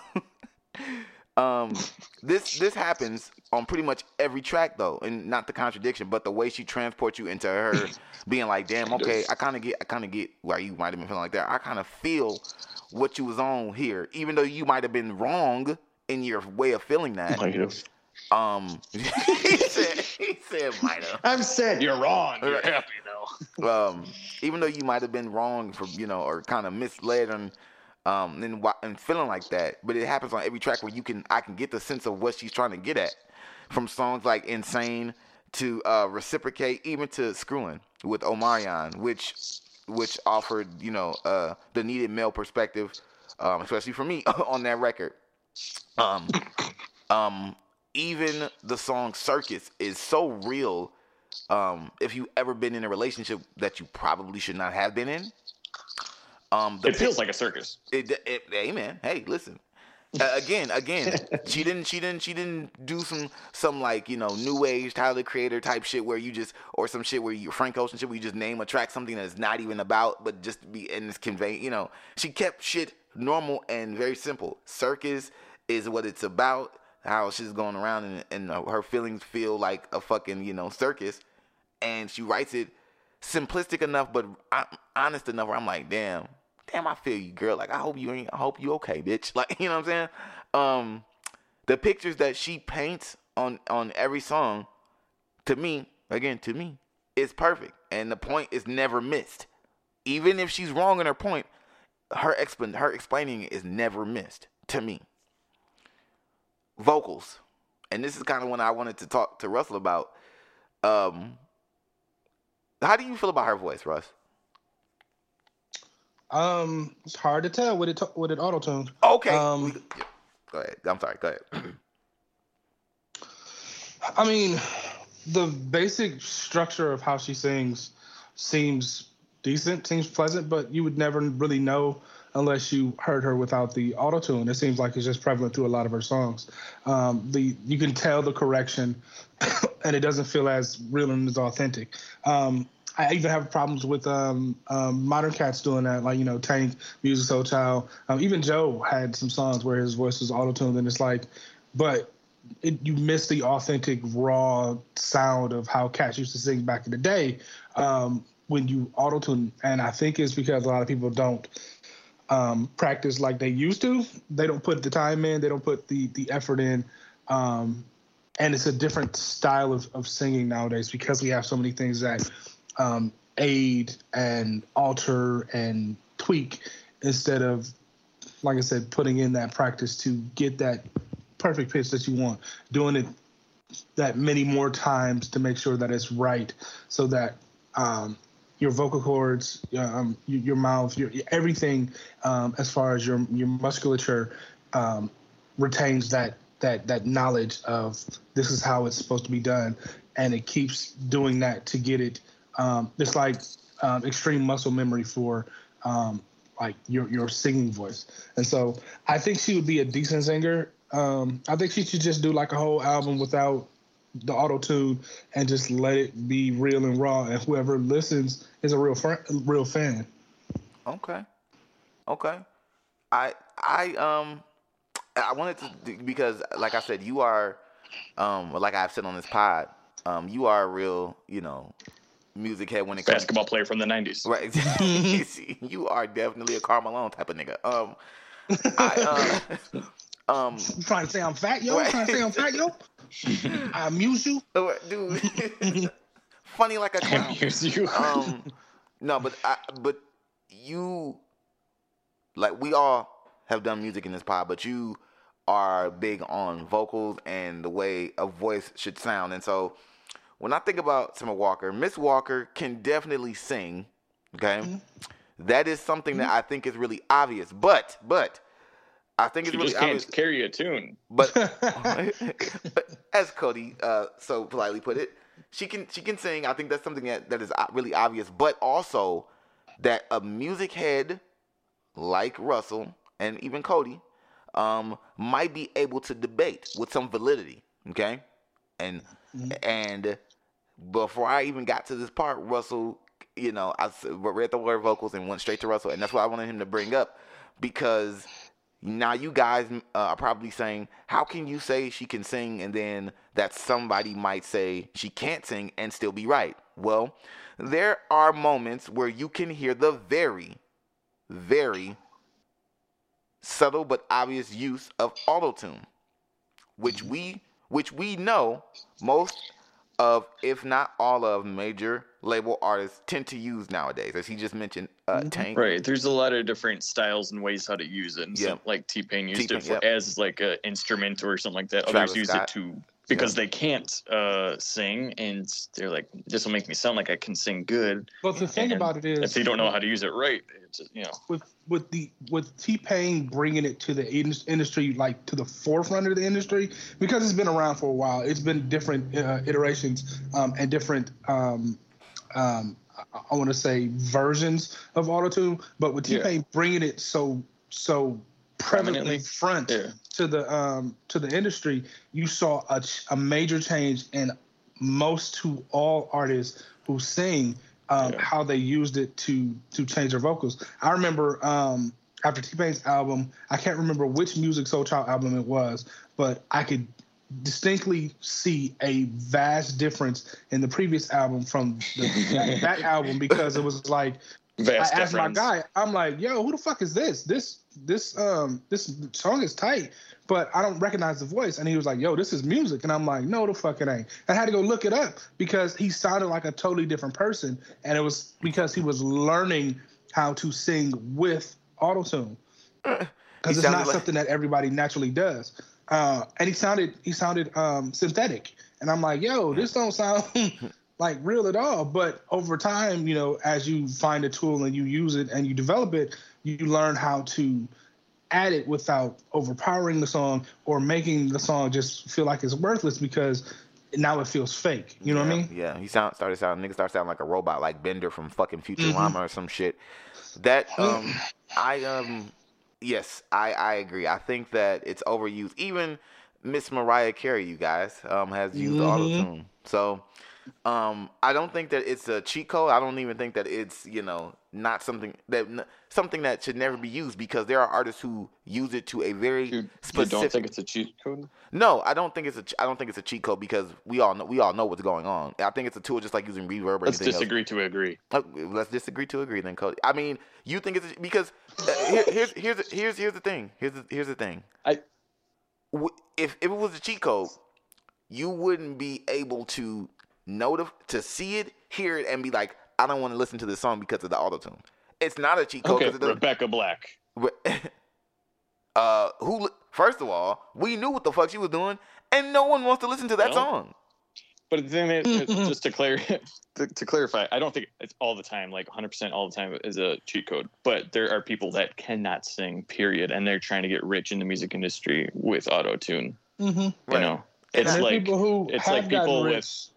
Um, this this happens on pretty much every track though, and not the contradiction, but the way she transports you into her being like, "Damn, okay, I kind of get, I kind of get why you might have been feeling like that. I kind of feel what you was on here, even though you might have been wrong in your way of feeling that. Might have. Um, he said he said might have. I'm sad you're wrong. You're happy though. um, even though you might have been wrong for you know or kind of misled and um and, and feeling like that, but it happens on every track where you can I can get the sense of what she's trying to get at, from songs like "Insane" to uh, "Reciprocate," even to "Screwing" with Omarion, which which offered you know uh the needed male perspective, um, especially for me on that record. Um, um, even the song "Circus" is so real um, if you ever been in a relationship that you probably should not have been in. Um, It feels like a circus. it, it, hey man, hey, listen. Uh, again, again, she didn't, she didn't, she didn't do some, some like you know, new age Tyler the Creator type shit where you just, or some shit where you Frank Ocean shit where you just name a track something that's not even about, but just be and this convey, you know. She kept shit normal and very simple. Circus is what it's about. How she's going around and, and her feelings feel like a fucking you know circus, and she writes it simplistic enough but honest enough where I'm like, damn, damn, I feel you, girl. Like I hope you ain't, I hope you okay, bitch. Like you know what I'm saying? Um, the pictures that she paints on on every song, to me, again, to me, is perfect, and the point is never missed. Even if she's wrong in her point, her explan her explaining it is never missed to me. Vocals, and this is kind of when I wanted to talk to Russell about. Um, how do you feel about her voice, Russ? Um, it's hard to tell with it with it auto tune. Okay. Um. Go ahead. I'm sorry. Go ahead. I mean, the basic structure of how she sings seems decent, seems pleasant, but you would never really know unless you heard her without the auto tune. It seems like it's just prevalent through a lot of her songs. Um, the you can tell the correction, and it doesn't feel as real and as authentic. Um, I even have problems with um, um, modern cats doing that, like you know Tank, Musiq Soulchild. Um, even Joe had some songs where his voice was auto tuned, and it's like, but it, you miss the authentic raw sound of how cats used to sing back in the day um, when you auto tune. And I think it's because a lot of people don't um, practice like they used to. They don't put the time in. They don't put the the effort in. Um, and it's a different style of, of singing nowadays because we have so many things that um, aid and alter and tweak instead of, like I said, putting in that practice to get that perfect pitch that you want, doing it that many more times to make sure that it's right, so that um, your vocal cords, um, your, your mouth, your everything, um, as far as your your musculature, um, retains that that that knowledge of this is how it's supposed to be done, and it keeps doing that to get it. Um, it's like um, extreme muscle memory for um, like your your singing voice, and so I think she would be a decent singer. Um, I think she should just do like a whole album without the auto tune and just let it be real and raw, and whoever listens is a real fr- real fan. Okay. Okay. I I um I wanted to because like I said, you are um like I've said on this pod, um you are a real you know music head when it comes to Basketball player from the '90s. Right. you are definitely a Carmelo type of nigga. Um, I, uh, um, You trying to say I'm fat, yo? Right. Trying to say I'm fat, yo? I amuse you. dude, funny like a clown. You. Um, no, but I, but you, like we all have done music in this pod, but you are big on vocals and the way a voice should sound, and so when I think about Summer Walker, Miss Walker can definitely sing. Okay, That is something that I think is really obvious, but but I think it's you really just can't obvious. carry a tune. But, but as Cody uh, so politely put it, she can she can sing. I think that's something that, that is really obvious. But also that a music head like Russell and even Cody um, might be able to debate with some validity. Okay, and and before I even got to this part, Russell, you know, I read the word vocals and went straight to Russell, and that's what I wanted him to bring up because now you guys uh, are probably saying, how can you say she can sing and then that somebody might say she can't sing and still be right? Well, there are moments where you can hear the very, very subtle but obvious use of autotune, which we which we know most of, if not all of, major label artists tend to use nowadays. As he just mentioned, uh, Mhm. Tank. Right. There's a lot of different styles and ways how to use it. And Yeah. some, like T Pain used T-Pain, it for, yep. as like an instrument or something like that. Travis Others use Scott. it to because they can't uh, sing and they're like, this will make me sound like I can sing good. But the thing And about it is, If they don't know how to use it right, it's you know. with with the with T Pain bringing it to the industry, like to the forefront of the industry, because it's been around for a while. It's been different uh, iterations um, and different. Um, um, I, want to say versions of autotune, but with T Yeah. Pain bringing it so so Prominently. front Yeah. to the um, to the industry, you saw a, ch- a major change in most to all artists who sing um, Yeah. how they used it to to change their vocals. I remember um, after T Pain's album, I can't remember which Musiq Soulchild album it was, but I could distinctly see a vast difference in the previous album from the, that, that album because it was like Vast I asked my guy, I'm like, yo, who the fuck is this? This this um this song is tight, but I don't recognize the voice. And he was like, yo, this is Musiq. And I'm like, no, the fuck it ain't. I had to go look it up because he sounded like a totally different person. And it was because he was learning how to sing with autotune. He Because it's not like- something that everybody naturally does. Uh, and he sounded he sounded um, synthetic. And I'm like, yo, this don't sound like real at all. But over time, you know, as you find a tool and you use it and you develop it, you learn how to add it without overpowering the song or making the song just feel like it's worthless because now it feels fake. You know yeah, what I mean? Yeah, he sound started sounding nigga started sounding like a robot, like Bender from fucking Futurama Mm-hmm. or some shit. That um, I um, yes, I I agree. I think that it's overused. Even Miss Mariah Carey, you guys, um, has used Mhm. autotune. So, um, I don't think that it's a cheat code. I don't even think that it's you know not something that something that should never be used because there are artists who use it to a very You, you specific. don't think it's a cheat code? No, I don't think it's a. I don't think it's a cheat code because we all know we all know what's going on. I think it's a tool just like using reverb or Let's anything else. disagree to agree. Uh, Let's disagree to agree then, Cody. I mean, you think it's because uh, here, here's here's here's here's the thing. Here's the, here's the thing. I If if it was a cheat code, you wouldn't be able to notif- to see it, hear it, and be like, I don't want to listen to this song because of the autotune. It's not a cheat code okay. because it. Rebecca Black. uh, who? First of all, we knew what the fuck she was doing, and no one wants to listen to that Well, song. But the thing is, is just to, clar- to, to clarify, I don't think it's all the time, like 100% all the time is a cheat code. But there are people that cannot sing, period, and they're trying to get rich in the music industry with auto tune. Mm-hmm. You Right. know, it's and like people who it's have like people gotten with- rich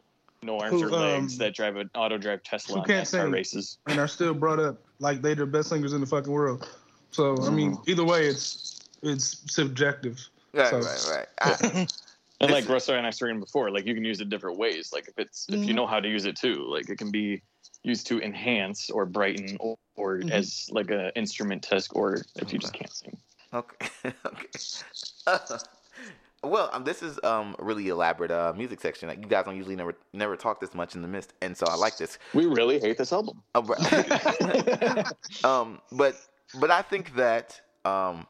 no arms who, or legs um, that drive an auto drive Tesla who on can't sing. races. and are still brought up like they're the best singers in the fucking world. So I mean, Mm-hmm. either way, it's it's subjective. Right, So- right, right. I- And like Russ and I saying before, like you can use it different ways. Like if it's if you Mhm. know how to use it too, like it can be used to enhance or brighten or, or Mhm. as like a instrument test or if you just can't sing. Okay. okay. Well, um, this is um really elaborate uh music section. Like you guys don't usually never never talk this much in the mist, and so I like this. We really hate this album. But- um, but but I think that um,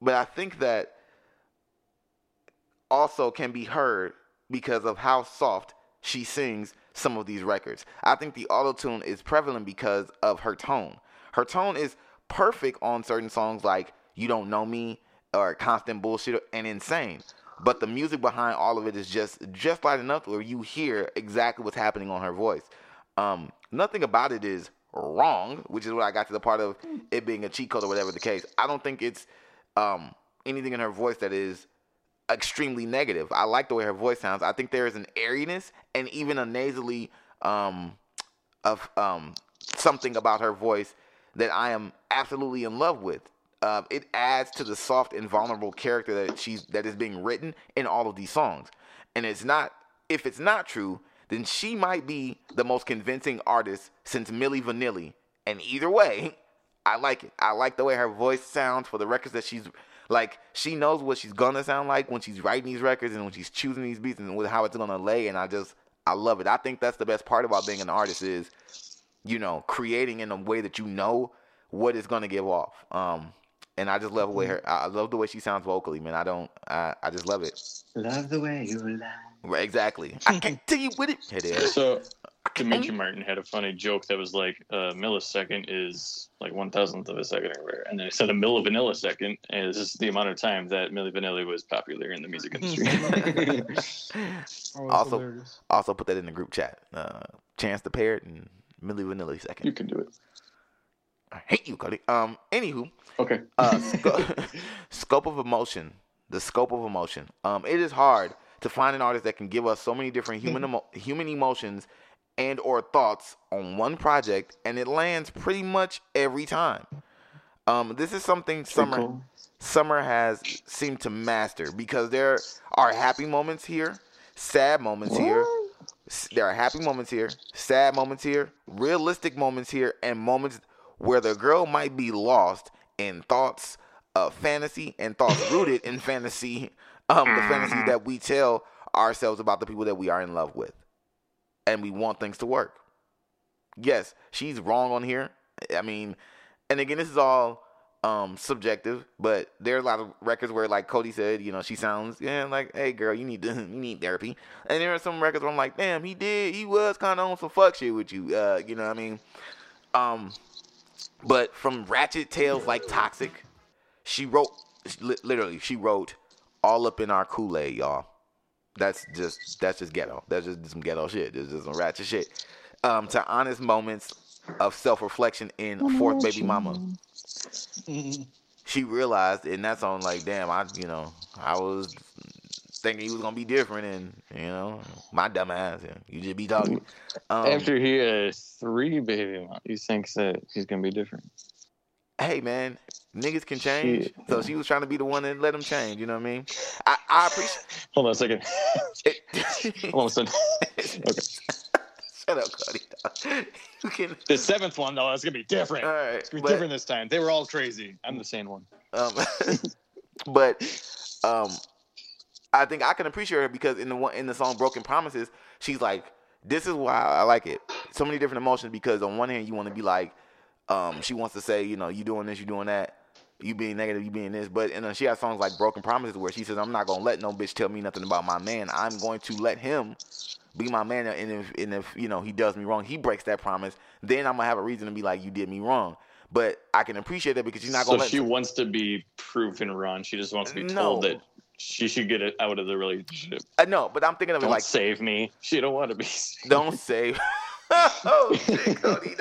but I think that also can be heard because of how soft she sings some of these records. I think the auto tune is prevalent because of her tone. Her tone is perfect on certain songs like You Don't Know Me or Constant Bullshit and Insane. But the music behind all of it is just just light enough where you hear exactly what's happening on her voice. Um, nothing about it is wrong, which is what I got to the part of it being a cheat code or whatever the case. I don't think it's um, anything in her voice that is extremely negative. I like the way her voice sounds. I think there is an airiness and even a nasally um, of um, something about her voice that I am absolutely in love with. Uh, it adds to the soft and vulnerable character that she's that is being written in all of these songs. And it's not if it's not true, then she might be the most convincing artist since Milli Vanilli. And either way, I like it. I like the way her voice sounds for the records that she's like. She knows what she's gonna sound like when she's writing these records and when she's choosing these beats and how it's gonna lay. And I just I love it. I think that's the best part about being an artist is, you know, creating in a way that you know what it's gonna give off. Um, and I just love the way her. I love the way she sounds vocally, man. I don't. I, I just love it. Love the way you lie. Right, exactly. I can't tell you what it. It is. So Demetri Martin had a funny joke that was like a millisecond is like one thousandth of a second or whatever, and then it said a millisecond is the amount of time that Milli Vanilli was popular in the music industry. Oh, Also- hilarious. Also put that in the group chat. Uh, Chance the Parrot and Milli Vanilli second. you can do it. I hate you, Cody. Um. Anywho, Okay. uh, sco- scope of emotion. The scope of emotion. Um, it is hard to find an artist that can give us so many different human emo- human emotions and or thoughts on one project, and it lands pretty much every time. Um, this is something Summer Cool. Summer has seemed to master because there are happy moments here, sad moments here. There are happy moments here, sad moments here, realistic moments here, and moments where the girl might be lost in thoughts of fantasy and thoughts rooted in fantasy, um, the fantasy that we tell ourselves about the people that we are in love with, and we want things to work. Yes, she's wrong on here. I mean, and again, this is all um subjective, but there are a lot of records where, like Cody said, you know, she sounds yeah like, hey girl, you need to, you need therapy. And there are some records where I'm like, damn, he did, he was kind of on some fuck shit with you, uh, you know what I mean? Um, but from Ratchet Tales like Toxic, she wrote literally she wrote all up in our Kool Aid, y'all. That's just that's just ghetto. That's just some ghetto shit. That's just some ratchet shit. Um, to honest moments of self reflection in Fourth Baby Mama she realized in that song like damn i you know i was thinking he was gonna be different and you know my dumb ass yeah, you just be talking um, After he has three baby he thinks that he's gonna be different? hey man niggas can change Shit. so she was trying to be the one that let him change you know what i mean i, I appreciate Hold on a second. All of a sudden. Okay. shut up cody you can The seventh one though, it's gonna be different. all right It's gonna be but- different this time. They were all crazy. I'm the sane one. Um, but um, I think I can appreciate her because in the one in the song "Broken Promises," she's like, "This is why I like it." So many different emotions because on one hand you want to be like, um, she wants to say, you know, you doing this, you doing that, you being negative, you being this, but and then she has songs like "Broken Promises" where she says, "I'm not gonna let no bitch tell me nothing about my man. I'm going to let him." Be my man, and if and if you know he does me wrong, he breaks that promise. Then I'm gonna have a reason to be like, you did me wrong. But I can appreciate that because she's not So gonna let she wants to be proven wrong. She just wants to be No. told that she should get it out of the relationship. Uh, I know, but I'm thinking of Don't like save me. She don't want to be. saved. don't save. oh shit, Cody.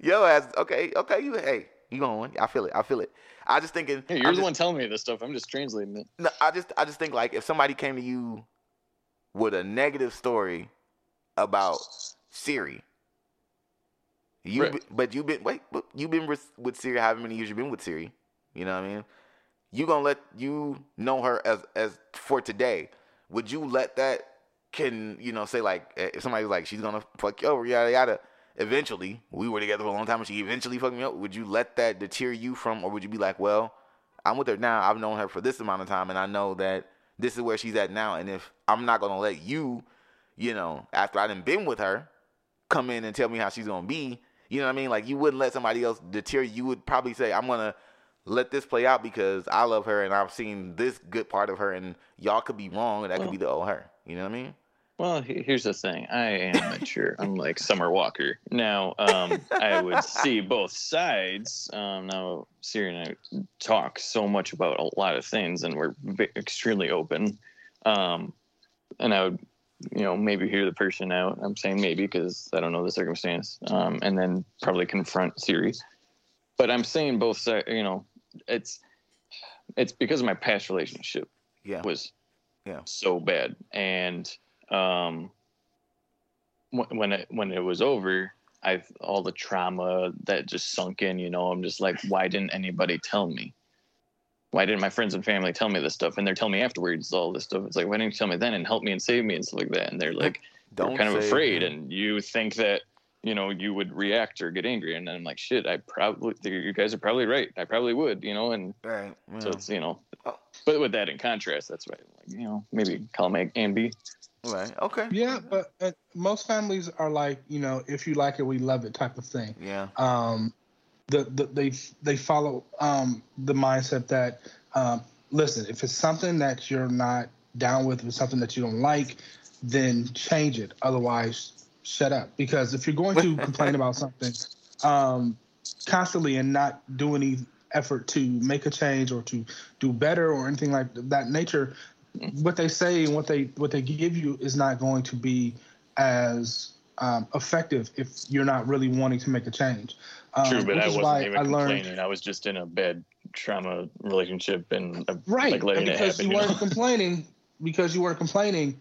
Yo ass okay, okay, you hey, you going. I feel it. I feel it. I just thinking Hey, I'm you're the just- one telling me this stuff. I'm just translating it. no, I just I just think like if somebody came to you with a negative story about Siri. You Right. but you've been wait, but you've been with, with Siri however many years you've been with Siri. You know what I mean? You gonna let you know her as as for today. Would you let that can you know say like eh, if somebody's like she's gonna fuck you over yada yada eventually we were together for a long time and she eventually fucked me up would you let that deter you from or would you be like well i'm with her now i've known her for this amount of time and i know that this is where she's at now and if i'm not gonna let you you know after i done been with her come in and tell me how she's gonna be you know what i mean like you wouldn't let somebody else deter you you would probably say i'm gonna let this play out because i love her and i've seen this good part of her and y'all could be wrong and that could be the old her you know what i mean Well, here's the thing. I am mature. I'm like Summer Walker. Now, um, I would see both sides. Um, now, Siri and I talk so much about a lot of things, and we're extremely open. Um, and I would, you know, maybe hear the person out. I'm saying maybe because I don't know the circumstance. Um, and then probably confront Siri. But I'm saying both sides. You know, it's it's because of my past relationship yeah. was Yeah. so bad. And um when it when it was over i all the trauma that just sunk in you know i'm just like why didn't anybody tell me? Why didn't my friends and family tell me this stuff? And they're telling me afterwards all this stuff. It's like why didn't you tell me then and help me and save me and stuff like that? And they're like don't you're kind of afraid and you think that you know you would react or get angry and i'm like shit i probably you guys are probably right i probably would you know and right yeah. so it's you know, Oh. but with that in contrast, that's why like you know maybe column A and B. right okay Yeah, but uh, most families are like, you know, if you like it, we love it type of thing. yeah Um, the, the they they follow um, the mindset that um, listen, if it's something that you're not down with, if it's something that you don't like, then change it. Otherwise, shut up. Because if you're going to complain about something um, constantly and not do any effort to make a change or to do better or anything like that nature, what they say and what they what they give you is not going to be as um, effective if you're not really wanting to make a change. Um, True, but I wasn't even I learned- complaining. I was just in a bad trauma relationship and uh, right like letting and it because happen. you you know? weren't complaining because you weren't complaining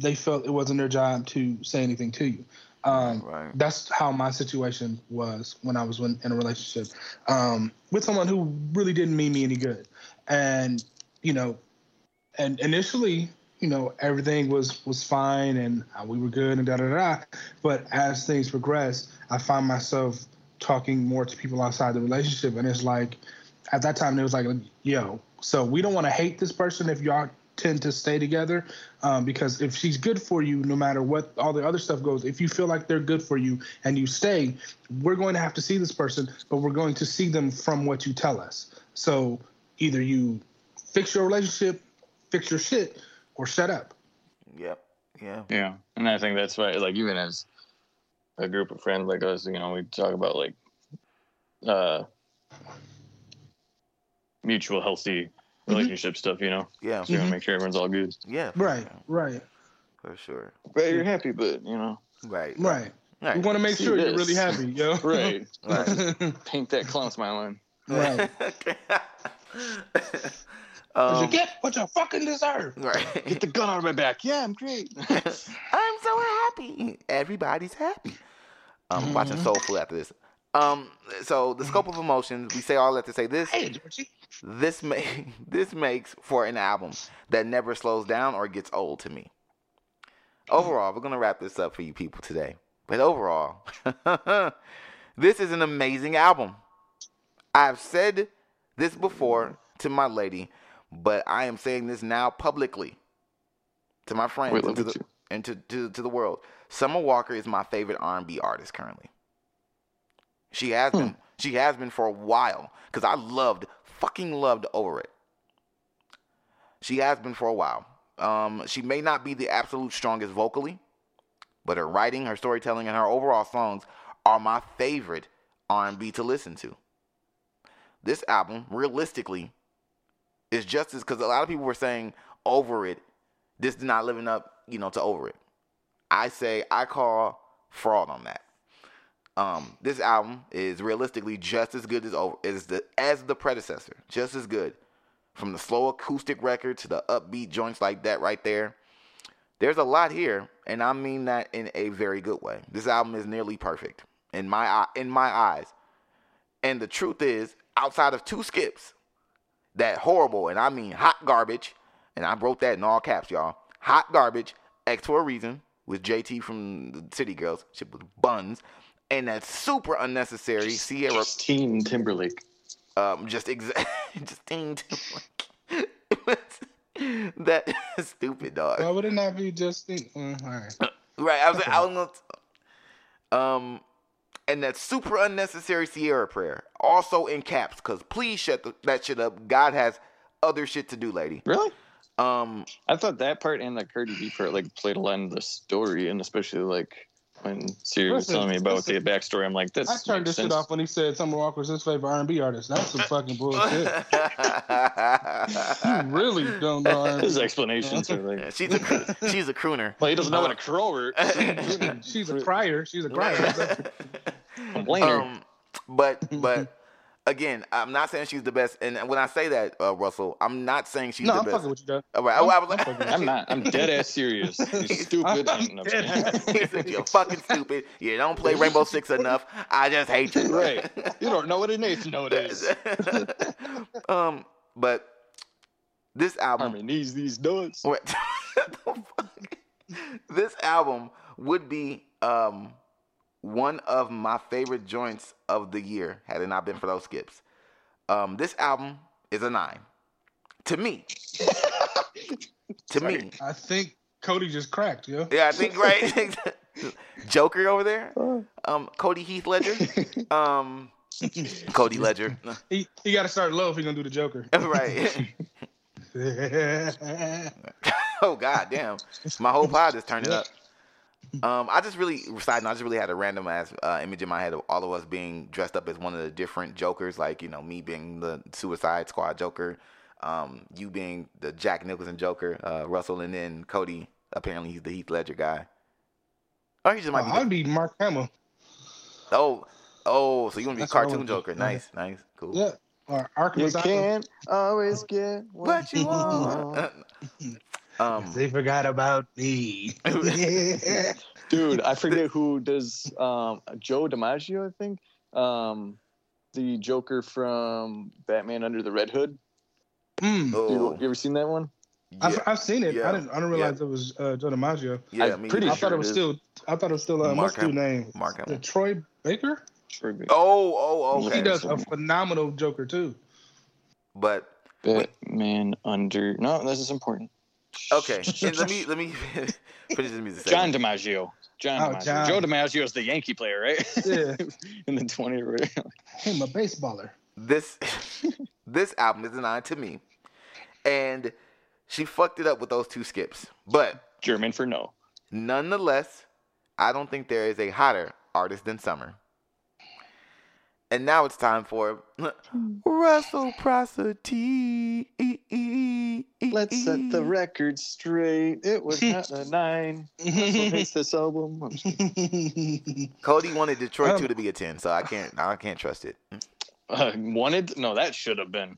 they felt it wasn't their job to say anything to you. Um, Right. that's how my situation was when i was in, in a relationship um, with someone who really didn't mean me any good. And you know and initially you know everything was was fine and uh, we were good and da da da. But as things progressed i found myself talking more to people outside the relationship. And it's like at that time it was like yo so we don't want to hate this person if y'all tend to stay together um, because if she's good for you no matter what all the other stuff goes if you feel like they're good for you and you stay we're going to have to see this person but we're going to see them from what you tell us so either you fix your relationship fix your shit or shut up Yep. Yeah. Yeah, and I think that's why, like, even as a group of friends like us, you know, we talk about like uh mutual healthy relationship stuff. You know, Yeah. so you want to make sure everyone's all good. Yeah. right sure. right For sure. Right, you're happy, but you know, Right. right Right. we want to make See sure you're really happy yo right, Right. paint that clown smile on. right um, you get what you fucking deserve right. Get the gun out of my back. Yeah, I'm great. I'm so happy. Everybody's happy. I'm watching Mhm. Soul Food after this. Um, so the scope of emotions, we say all that to say this. hey Georgie. This ma- this makes for an album that never slows down or gets old to me. Overall, we're gonna wrap this up for you people today. But overall, this is an amazing album. I've said this before to my lady, but I am saying this now publicly to my friends Wait, and, to the, and to, to, to the world. Summer Walker is my favorite R&B artist currently. She has been. She has been for a while because I loved, fucking loved Over It. She has been for a while. Um, she may not be the absolute strongest vocally, but her writing, her storytelling, and her overall songs are my favorite R&B to listen to. This album, realistically, is just as because a lot of people were saying Over It. This is not living up, you know, to Over It. I say I call fraud on that. Um, this album is realistically just as good as over as the as the predecessor, just as good. From the slow acoustic record to the upbeat joints like that right there. There's a lot here, and I mean that in a very good way. This album is nearly perfect in my in my eyes. And the truth is, outside of two skips, that horrible, and I mean hot garbage, and I wrote that in all caps, y'all. Hot garbage, X for a reason, with JT from the City Girls, shit with buns, and that super unnecessary Ciara, Justine Timberlake. um, just exa- just ding, it was that stupid dog. Why would it not be just the, mm, all right. Right. I was like, I was gonna, um, and that super unnecessary Ciara prayer, also in caps, cause please shut the, that shit up. God has other shit to do, lady. Really? Um, I thought that part and the Cardi B part like played a lot in the story, and especially like when Siri was Listen, telling me about listen. the backstory. I'm like, that's I turned this shit off when he said Summer Walker was his favorite R&B artist. That's some fucking bullshit. you really don't know R&B. His explanations are like, she's a she's a crooner. well, he doesn't know what a crow works. She's a crier. She's a crier. Complainer. Um, but but again, I'm not saying she's the best. And when I say that, uh, Russell, I'm not saying she's no, the I'm best. fucking with you, though. All right, I, I was I'm I'm not. I'm dead ass serious. You're stupid. I'm No, dead he said, You're fucking stupid. You don't play Rainbow Six enough. I just hate you. right. You don't know what it is nowadays. um, but this album, Harmony needs these nuts. What the fuck? This album would be um one of my favorite joints of the year had it not been for those skips. Um, this album is a nine to me. to me, I think Cody just cracked, yo. yeah, I think right. Joker over there, um, Cody Heath Ledger. Um, Cody Ledger. he he got to start low if he's gonna do the Joker. right. oh god damn. My whole pod is turning up. Um, I just really side note, I just really had a random ass uh, image in my head of all of us being dressed up as one of the different Jokers, like you know me being the Suicide Squad Joker, um, you being the Jack Nicholson Joker, uh, Russell, and then Cody. Apparently, he's the Heath Ledger guy. Or he just might Oh, be. I'd be Mark Hamill. Oh, oh, so you want to be That's cartoon wanna be. Joker? Yeah. Nice, nice, cool. Yeah. Or Arkham You can't always get What you want? um, They forgot about me. Dude, I forget who does um Joe DiMaggio, I think. Um the Joker from Batman Under the Red Hood. Mm. You, oh, you ever seen that one? I've, I've seen it. Yeah. I didn't. I didn't realize it was uh, Joe DiMaggio. yeah, I'm me pretty I thought it it was is. still. I thought it was still. Uh, Mark what's the Hamill. name? Mark The Hamill. Troy Baker. Oh, oh, okay. He does a phenomenal Joker too. But Batman Under No, this is important. Okay, and let me let me finish this music. John segment. DiMaggio. John Oh, DiMaggio. John. Joe DiMaggio is the Yankee player, right? Yeah. In the 20 or whatever. Him a baseballer. This this album is designed to me, and she fucked it up with those two skips. But German for no. nonetheless, I don't think there is a hotter artist than Summer. And now it's time for Russell reciprocity. Let's set the record straight. It was not a nine. Russell hates this album. Cody wanted Detroit Um, 2 to be a 10, so I can't I can't trust it. Uh, wanted? No, that should have been.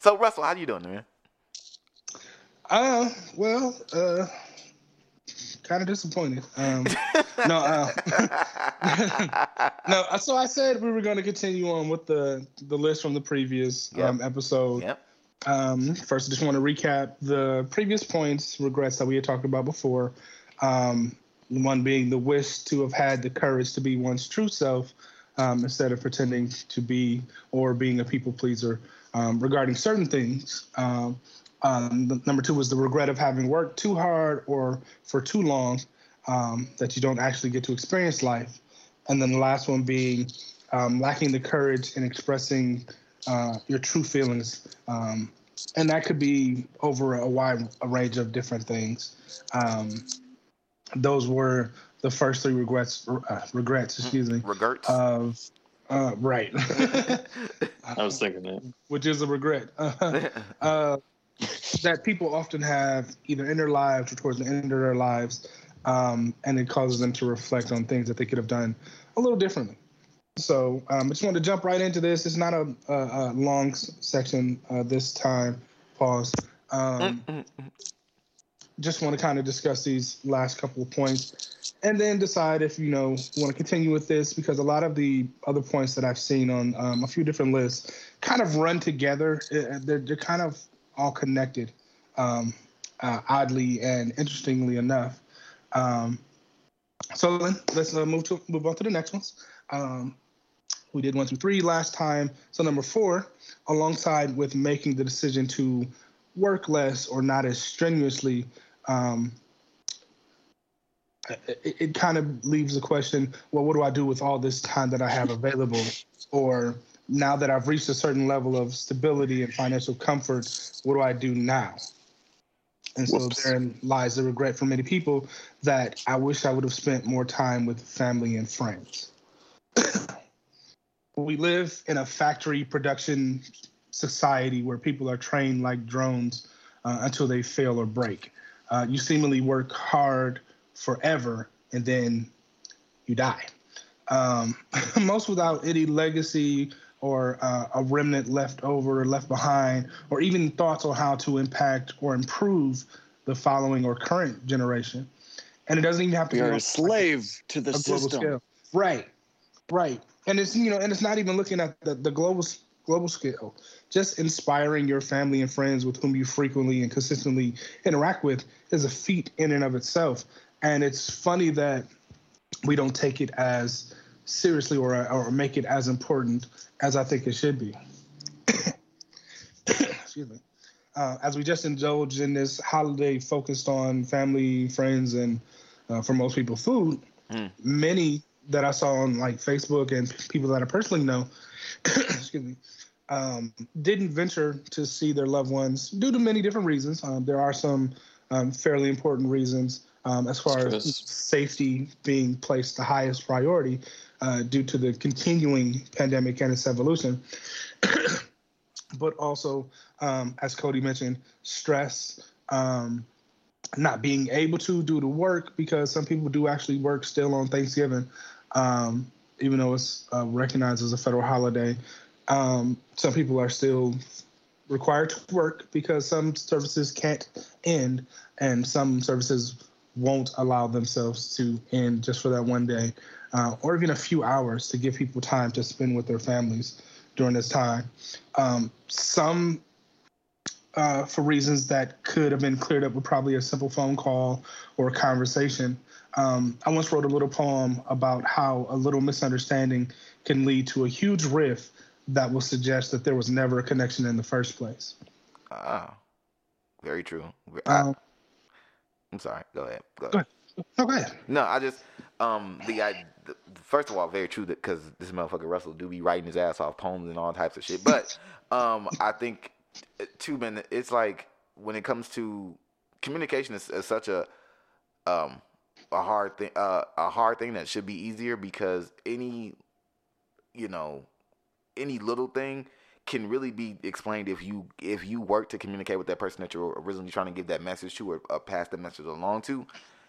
So Russell, how you doing, man? Uh, well, uh, kind of disappointed. Um, no, uh, no. uh, So I said we were going to continue on with the the list from the previous Yep. um, episode. Yep. Um, first, I just want to recap the previous points, regrets that we had talked about before. Um, one being the wish to have had the courage to be one's true self um, instead of pretending to be or being a people pleaser um, regarding certain things. Um, um, the, number two was the regret of having worked too hard or for too long um, that you don't actually get to experience life. And then the last one being um, lacking the courage in expressing uh, your true feelings. Um, and that could be over a wide a range of different things. Um, those were the first three regrets, uh, regrets, excuse me, Regerts. of uh, right, I was thinking that. which is a regret. that people often have either in their lives or towards the end of their lives, um, and it causes them to reflect on things that they could have done a little differently. So um, I just wanted to jump right into this. It's not a, a, a long section uh, this time. Pause. Um, just want to kind of discuss these last couple of points and then decide if you know want to continue with this because a lot of the other points that i've seen on um, a few different lists kind of run together they're, they're kind of all connected um, uh, oddly and interestingly enough. Um, so then let's uh, move to move on to the next ones. Um, we did one two three last time. So number four alongside with making the decision to work less or not as strenuously um, it, it kind of leaves the question well what do i do with all this time that i have available? Or now that i've reached a certain level of stability and financial comfort what do i do now and so Whoops. therein lies the regret for many people that i wish i would have spent more time with family and friends we live in a factory production society where people are trained like drones uh, until they fail or break. Uh, you seemingly work hard forever and then you die. Um, most without any legacy or uh, a remnant left over or left behind, or even thoughts on how to impact or improve the following or current generation. And it doesn't even have to be a slave to the system. scale. Right, right. And it's you know, and it's not even looking at the, the global global scale. Just inspiring your family and friends with whom you frequently and consistently interact with is a feat in and of itself. And it's funny that we don't take it as seriously or or make it as important as I think it should be. Excuse me. Uh, as we just indulged in this holiday focused on family, friends, and uh, for most people, food. Mm. Many that I saw on like Facebook and people that I personally know, excuse me, um, didn't venture to see their loved ones due to many different reasons. Um, there are some um, fairly important reasons um, as far as safety being placed the highest priority uh, due to the continuing pandemic and its evolution. but also, um, as Cody mentioned, stress, um, not being able to do the work because some people do actually work still on Thanksgiving, um, even though it's uh, recognized as a federal holiday. Um, some people are still required to work because some services can't end, and some services won't allow themselves to end just for that one day, uh, or even a few hours to give people time to spend with their families during this time. Um, some uh, for reasons that could have been cleared up with probably a simple phone call or a conversation. Um, I once wrote a little poem about how a little misunderstanding can lead to a huge rift that will suggest that there was never a connection in the first place. Ah, very true. Um, I'm sorry. Go ahead. Go ahead. no, go ahead. No, I just um the I the, first of all very true that because this motherfucker Russell do be writing his ass off poems and all types of shit. But um I think uh, two men it's like when it comes to communication is, is such a um a hard thing uh a hard thing that should be easier because any you know any little thing can really be explained if you if you work to communicate with that person that you're originally trying to give that message to or, or pass the message along to.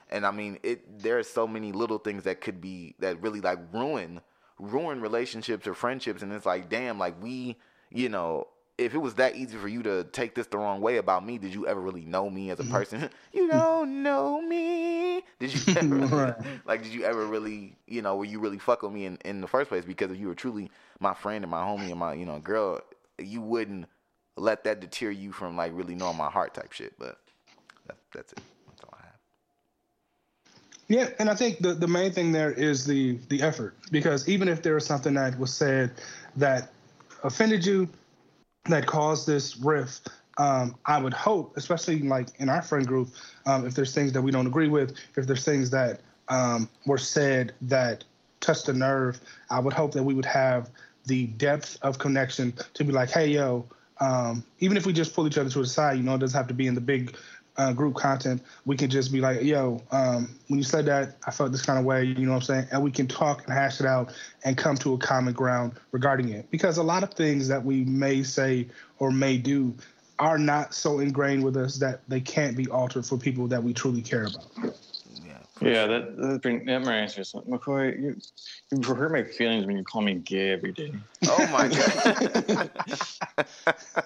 And i mean it there are so many little things that could be that really like ruin ruin relationships or friendships. And it's like damn like we you know if it was that easy for you to take this the wrong way about me did you ever really know me as a mm-hmm. person? You mm-hmm. don't know me. Did you ever like did you ever really you know were you really fuck with me in, in the first place? Because if you were truly my friend and my homie and my you know girl you wouldn't let that deter you from like really knowing my heart type shit but that, that's it. That's all i have. Yeah, and I think the, the main thing there is the the effort. Because even if there was something that was said that offended you, that caused this rift, um, I would hope, especially like in our friend group, um, if there's things that we don't agree with, if there's things that um, were said that touched a nerve, I would hope that we would have the depth of connection to be like, hey, yo, um, even if we just pull each other to the side, you know, it doesn't have to be in the big uh, group content. We can just be like, yo, um, when you said that, I felt this kind of way, you know what I'm saying? And we can talk and hash it out and come to a common ground regarding it. Because a lot of things that we may say or may do are not so ingrained with us that they can't be altered for people that we truly care about. yeah Yeah, that that, bring, that reminds me of something. McCoy, you, you hurt my feelings when you call me gay every day. oh my god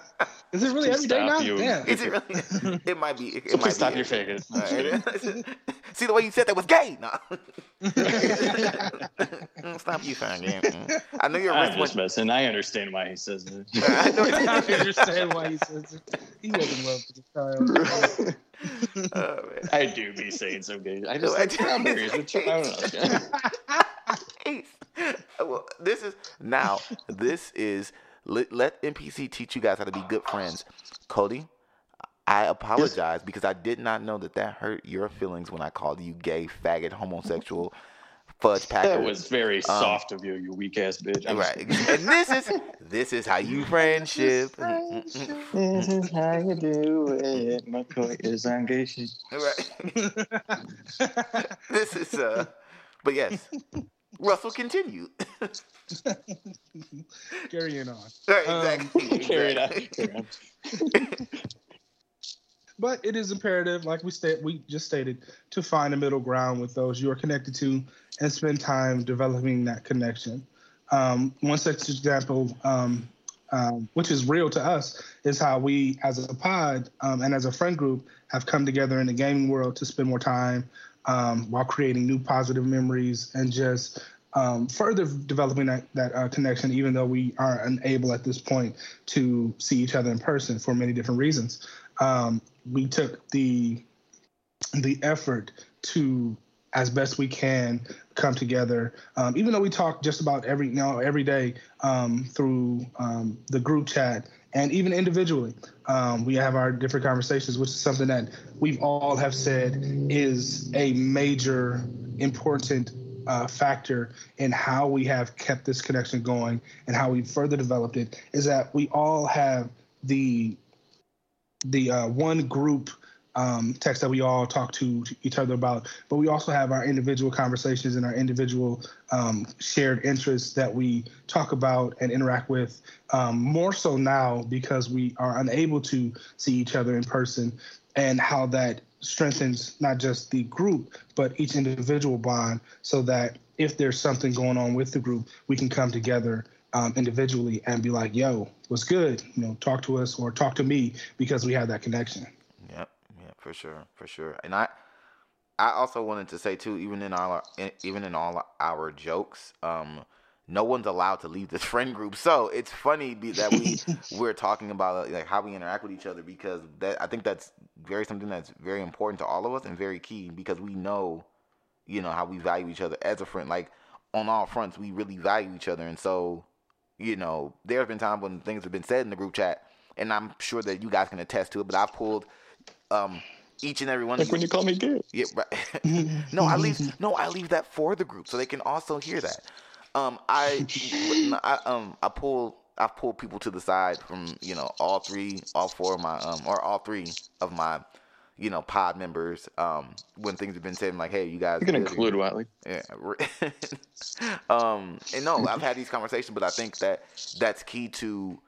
Is it really every day now? you. Yeah. is it really it might be it, it So might please stop be your faggot. All right. See the way you said that was gay. No. Stop you, fine. Yeah. Mm. I know your I'm wrist just messing. I understand why he says it. I know I understand why he says it. He was in love with the child. Oh. I do be saying some gay. I just I do- strawberries. Which, I don't know. Jeez. Well, this is now. This is let, let NPC teach you guys how to be good friends. Cody, I apologize because I did not know that that hurt your feelings when I called you gay, faggot, homosexual, fudge packer. That was very soft of you, you weak ass bitch. I'm right. And this is this is how you friendship. Mm, This is how you do it. McCoy is on gay. Right. this is uh but yes. Russell continue. Carrying on. right, Um, exactly. Carry exactly. Carry on. But it is imperative, like we sta- we just stated, to find a middle ground with those you are connected to and spend time developing that connection. Um, one such example, um, um, which is real to us, is how we, as a pod um, and as a friend group, have come together in the gaming world to spend more time um, while creating new positive memories and just um, further developing that, that uh, connection, even though we are unable at this point to see each other in person for many different reasons. We took the the effort to as best we can come together um, even though we talk just about every you every day um, through um, the group chat and even individually um, we have our different conversations which is something that we've all have said is a major important uh, factor in how we have kept this connection going and how we further developed it is that we all have the the uh, one group um, text that we all talk to each other about, but we also have our individual conversations and our individual um, shared interests that we talk about and interact with um, more so now because we are unable to see each other in person and how that strengthens not just the group but each individual bond so that if there's something going on with the group we can come together um, individually and be like yo what's good? You know talk to us or talk to me because we have that connection for sure, for sure. And I, I also wanted to say too, even in all our, even in all our jokes, um, no one's allowed to leave this friend group. So it's funny be, that we we're talking about like how we interact with each other because that I think that's very something that's very important to all of us and very key because we know, you know, how we value each other as a friend. Like on all fronts, we really value each other, and so you know, there have been times when things have been said in the group chat, and I'm sure that you guys can attest to it. But I've pulled um, each and every one Like of when you. you call me gay. Yeah, right. no, I leave no, I leave that for the group so they can also hear that. Um, I, I um, I pull, I pull people to the side from you know all three, all four of my um, or all three of my, you know, pod members. Um, when things have been said, I'm like, hey, you guys, You can include Watley. Yeah. um, and no, I've had these conversations, but I think that that's key to,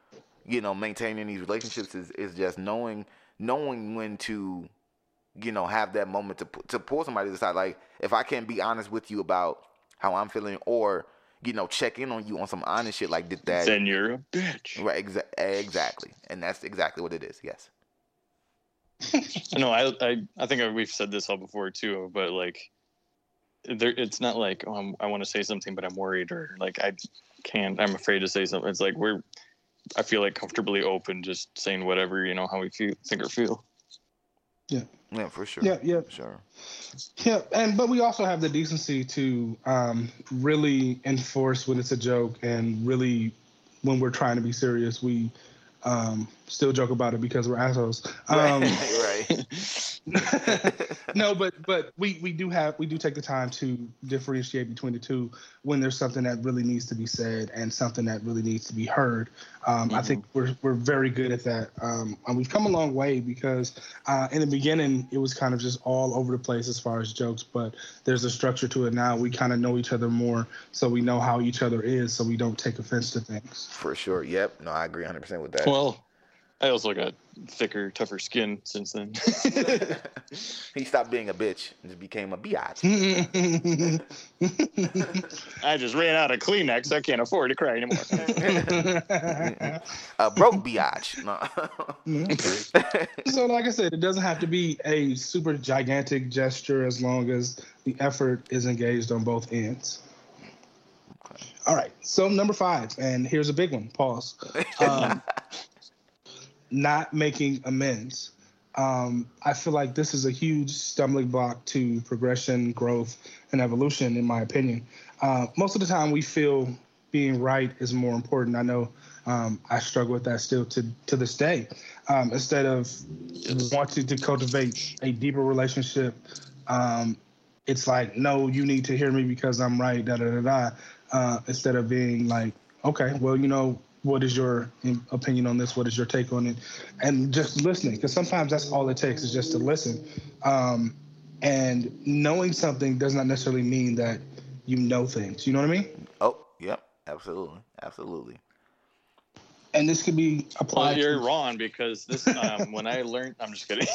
you know, maintaining these relationships is, is just knowing knowing when to, you know, have that moment to to pull somebody to the side. Like if I can't be honest with you about how I'm feeling, or you know, check in on you on some honest shit, like did that Then you're a bitch. right? Exa- exactly, and that's exactly what it is. Yes. No, I, I, I think we've said this all before too, but like, there, it's not like oh, I'm, I want to say something, but I'm worried or like I can't. I'm afraid to say something. It's like we're, I feel like comfortably open, just saying whatever you know how we feel, think or feel. Yeah, Yeah, for sure. yeah yeah For sure. Yeah, and but we also have the decency to um, really enforce when it's a joke, and really when we're trying to be serious, we um, still joke about it because we're assholes. Um, right. no, but but we we do have we do take the time to differentiate between the two when there's something that really needs to be said and something that really needs to be heard. Um, I think we're we're very good at that, um, and we've come a long way because uh, in the beginning it was kind of just all over the place as far as jokes, but there's a structure to it now. We kind of know each other more, so we know how each other is, so we don't take offense to things. For sure. Yep. No, I agree 100% with that. Well, I also got thicker, tougher skin since then. he stopped being a bitch and just became a biatch. I just ran out of Kleenex. I can't afford to cry anymore. A broke biatch. No. so like i said it doesn't have to be a super gigantic gesture as long as the effort is engaged on both ends all right so number five and here's a big one pause um, not making amends um, i feel like this is a huge stumbling block to progression growth and evolution in my opinion uh, most of the time we feel being right is more important i know um, I struggle with that still to to this day. Um, instead of wanting to cultivate a deeper relationship, um, it's like, no, you need to hear me because I'm right. Da da da da. Uh, instead of being like, okay, well, you know, what is your opinion on this? What is your take on it? And just listening, because sometimes that's all it takes is just to listen. Um, and knowing something does not necessarily mean that you know things. You know what I mean? oh, yep. Absolutely. Absolutely. And this could be well, applied. you're to, wrong because this um, when I learned, I'm just kidding.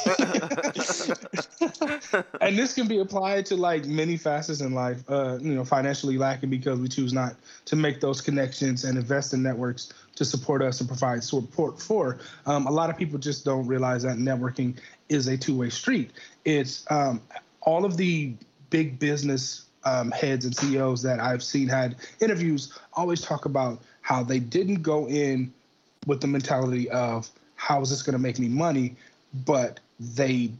and this can be applied to like many facets in life. Uh, you know, financially lacking because we choose not to make those connections and invest in networks to support us and provide support for. Um, a lot of people just don't realize that networking is a two-way street. It's um, all of the big business um, heads and CEOs that I've seen had interviews always talk about how they didn't go in with the mentality of how is this going to make me money, but they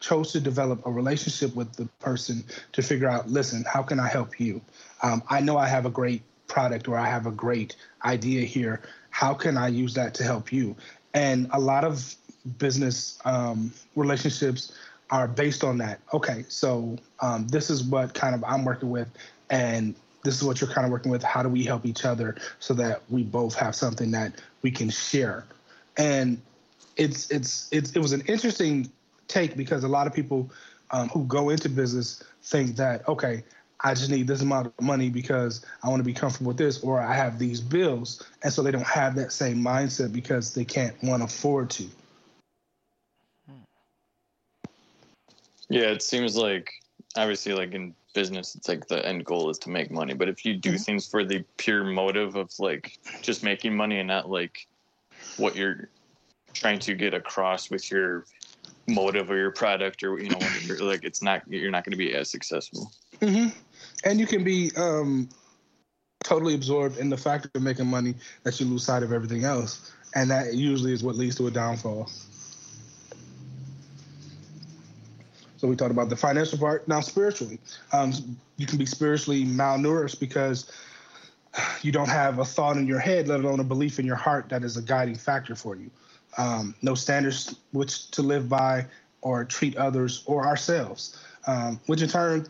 chose to develop a relationship with the person to figure out, listen, how can I help you? Um, I know I have a great product or I have a great idea here. How can I use that to help you? And a lot of business um, relationships are based on that. Okay, so um, this is what kind of I'm working with. and this is what you're kind of working with. How do we help each other so that we both have something that we can share? And it's it's it's it was an interesting take because a lot of people um, who go into business think that okay, I just need this amount of money because I want to be comfortable with this, or I have these bills, and so they don't have that same mindset because they can't want afford to. Yeah, it seems like obviously, like in business, it's like the end goal is to make money. But if you do Mhm. things for the pure motive of like just making money and not like what you're trying to get across with your motive or your product or you know like it's not you're not going to be as successful. hmm And you can be um, totally absorbed in the fact of making money that you lose sight of everything else, and that usually is what leads to a downfall. So we talked about the financial part. Now, spiritually, um, you can be spiritually malnourished because you don't have a thought in your head, let alone a belief in your heart that is a guiding factor for you. Um, no standards which to live by or treat others or ourselves, um, which in turn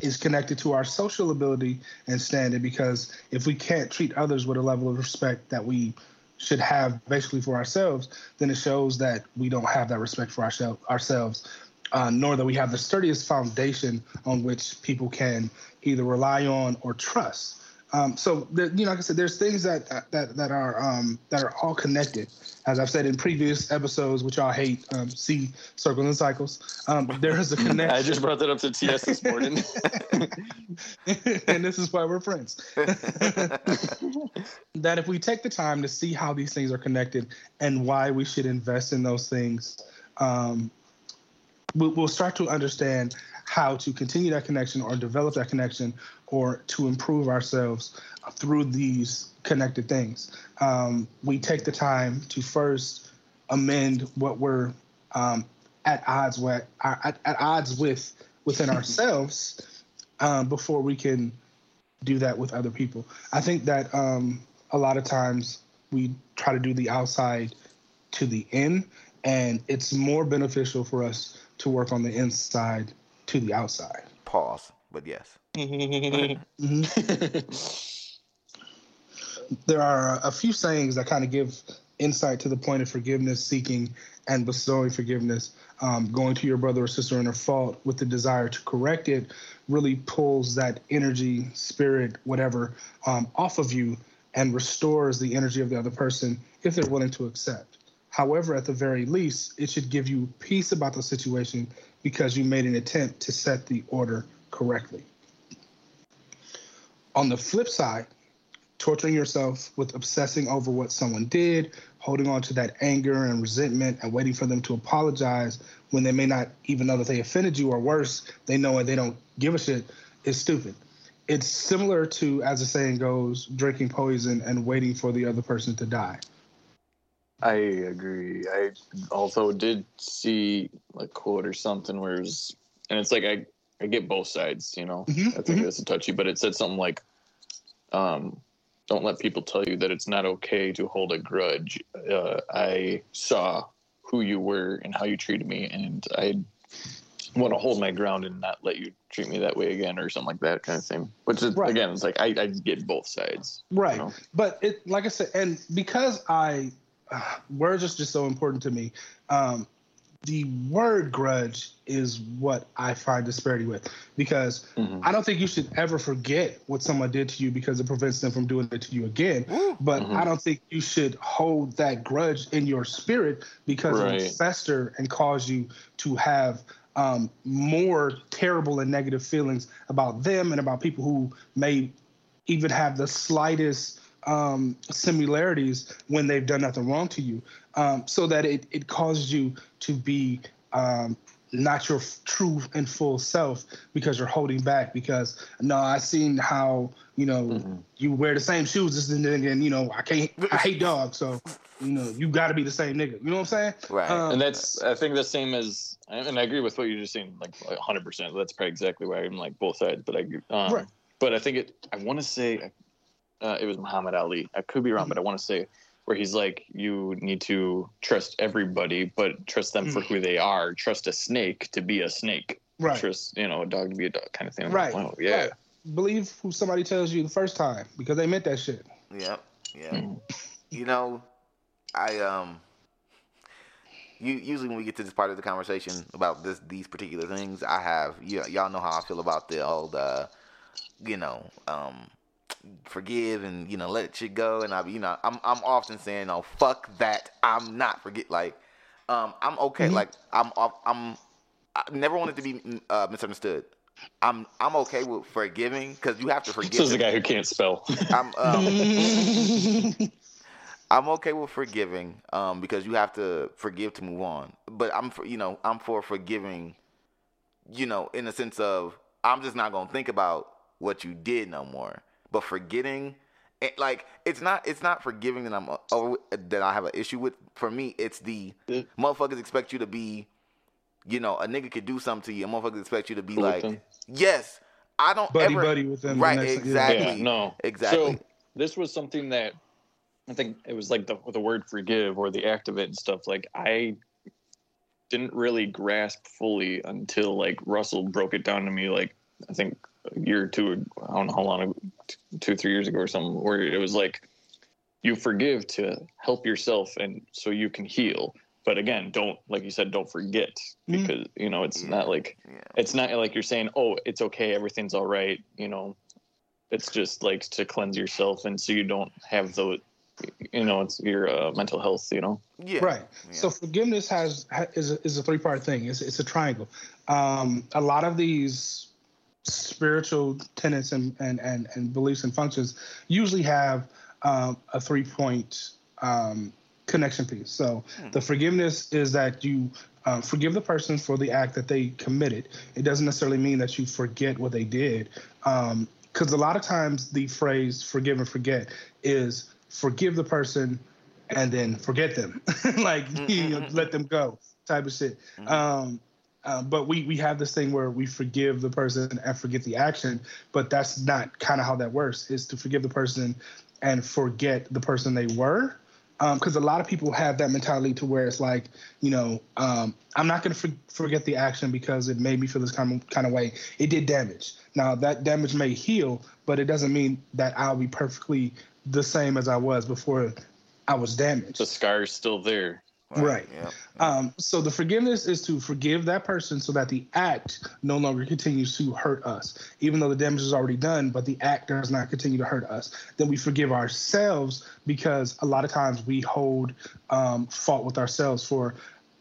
is connected to our social ability and standing because if we can't treat others with a level of respect that we should have basically for ourselves, then it shows that we don't have that respect for ourselves, uh, nor that we have the sturdiest foundation on which people can either rely on or trust. Um, so, the, you know, like I said, there's things that that that are um, that are all connected. As I've said in previous episodes, which y'all hate, um, see circles and cycles. Um, there is a connection. I just brought that up to TS this morning. and this is why we're friends. that if we take the time to see how these things are connected and why we should invest in those things, um, we'll, we'll start to understand how to continue that connection or develop that connection or to improve ourselves through these connected things. Um, we take the time to first amend what we're um, at odds with, at, at odds with within ourselves um, before we can do that with other people. I think that um, a lot of times we try to do the outside to the in, and it's more beneficial for us to work on the inside to the outside. Pause, but yes. Mm-hmm. There are a few sayings that kind of give insight to the point of forgiveness, seeking and bestowing forgiveness. Um, going to your brother or sister in a fault with the desire to correct it really pulls that energy, spirit, whatever, um, off of you and restores the energy of the other person if they're willing to accept. However, at the very least, it should give you peace about the situation because you made an attempt to set the order correctly. On the flip side, torturing yourself with obsessing over what someone did, holding on to that anger and resentment, and waiting for them to apologize when they may not even know that they offended you, or worse, they know and they don't give a shit, is stupid. It's similar to, as the saying goes, drinking poison and waiting for the other person to die. I agree. I also did see a quote or something where it was, and it's like I, I get both sides, you know. Mhm, I think mhm. that's a touchy, but it said something like, um, "Don't let people tell you that it's not okay to hold a grudge." Uh, I saw who you were and how you treated me, and I want to hold my ground and not let you treat me that way again, or something like that kind of thing. Which is Right. again, it's like I, I get both sides. you Right. know? But it, like I said, and because I, uh, words are just so important to me. Um, the word grudge is what I find disparity with because Mhm. I don't think you should ever forget what someone did to you because it prevents them from doing it to you again. But Mhm. I don't think you should hold that grudge in your spirit because it Right. will fester and cause you to have um, more terrible and negative feelings about them and about people who may even have the slightest um, similarities when they've done nothing wrong to you, um, so that it, it causes you to be um, not your f- true and full self because you're holding back. Because no, I seen how you know Mhm. you wear the same shoes as the nigga, and you know I can't. I hate dogs, so you know you got to be the same nigga. You know what I'm saying? Right. Um, and that's I think the same as and I agree with what you're just saying like 100 percent that's probably exactly why I'm like both sides but I agree um, Right. but I think it I want to say uh, it was Muhammad Ali I could be wrong but I want to say where he's like you need to trust everybody but trust them for who they are trust a snake to be a snake Right. trust you know a dog to be a dog kind of thing I'm Right. like, wow yeah Right. believe who somebody tells you the first time because they meant that shit. Yep. Yeah. you know, I um. You, usually when we get to this part of the conversation about this these particular things, I have you, y'all know how I feel about the old, uh, you know, um, forgive and you know let shit go. And I, you know, I'm I'm often saying, oh fuck that, I'm not forget. Like, um, I'm okay. Mhm. Like I'm I'm I never wanted to be uh, misunderstood. I'm I'm okay with forgiving because you have to forgive. This is the guy who can't spell. I'm um, I'm okay with forgiving, um, because you have to forgive to move on. But I'm for you know I'm for forgiving, you know, in the sense of I'm just not gonna think about what you did no more. But forgetting, it, like it's not it's not forgiving that I'm uh, over, that I have an issue with. For me, it's the Yeah. motherfuckers expect you to be, you know, a nigga could do something to you. and motherfuckers expect you to be Cool like, yes, I don't buddy ever buddy with them. right next- exactly Yeah, no, exactly. So this was something that I think it was like the the word forgive or the act of it and stuff. Like I didn't really grasp fully until like Russell broke it down to me. Like I think a year or two, I don't know how long, two three years ago or something, where it was like you forgive to help yourself and so you can heal. But again, don't like you said, don't forget Mm. because you know it's Yeah. not like yeah. it's not like you're saying, "Oh, it's okay, everything's all right." You know, it's just like to cleanse yourself, and so you don't have the, you know, it's your uh, mental health. You know, Yeah. Right. Yeah. So forgiveness has ha- is a, is a three part thing. It's it's a triangle. Um, a lot of these spiritual tenets and and and, and beliefs and functions usually have um, a three point um, connection piece. So Hmm. the forgiveness is that you um, forgive the person for the act that they committed. It doesn't necessarily mean that you forget what they did. Because a lot of times the phrase forgive and forget is forgive the person and then forget them. like, you know, let them go type of shit. Mhm. Um, but we, we have this thing where we forgive the person and forget the action, but that's not kind of how that works. Is to forgive the person and forget the person they were. Because a lot of people have that mentality to where it's like, you know, um, I'm not going to for- forget the action because it made me feel this kind of, kind of way. It did damage. Now that damage may heal, but it doesn't mean that I'll be perfectly the same as I was before I was damaged. the scar's still there. Right. Yeah. Um, so the forgiveness is to forgive that person so that the act no longer continues to hurt us, even though the damage is already done, but the act does not continue to hurt us. Then we forgive ourselves because a lot of times we hold um, fault with ourselves for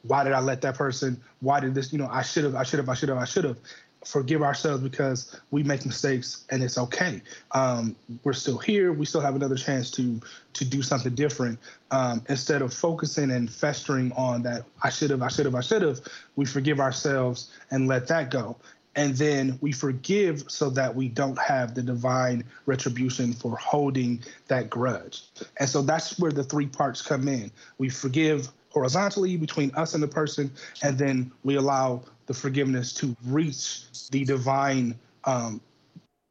why did I let that person? Why did this? You know, I should have, I should have, I should have, I should have. Forgive ourselves because we make mistakes and it's okay. Um, we're still here. We still have another chance to to do something different. Um, instead of focusing and festering on that, I should have, I should have, I should have. We forgive ourselves and let that go. And then we forgive so that we don't have the divine retribution for holding that grudge. And so that's where the three parts come in. We forgive horizontally between us and the person, and then we allow the forgiveness to reach the divine um,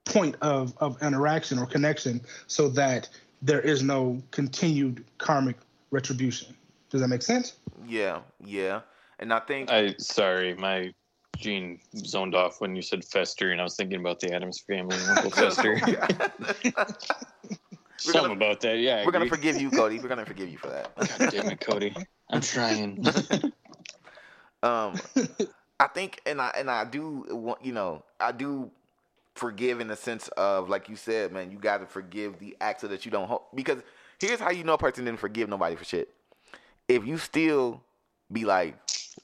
point of, of interaction or connection so that there is no continued karmic retribution. Does that make sense? Yeah. Yeah. And I think I sorry, my gene zoned off when you said Fester, and I was thinking about the Addams family and Uncle Fester. We're Something gonna- about that. Yeah, I We're gonna forgive you, Cody. We're gonna forgive you for that. God damn it, Cody. I'm trying. Um, I think, and I and I do want you know, I do forgive in the sense of like you said, man, you got to forgive the act so that you don't hold. Because here's how you know a person didn't forgive nobody for shit. If you still be like,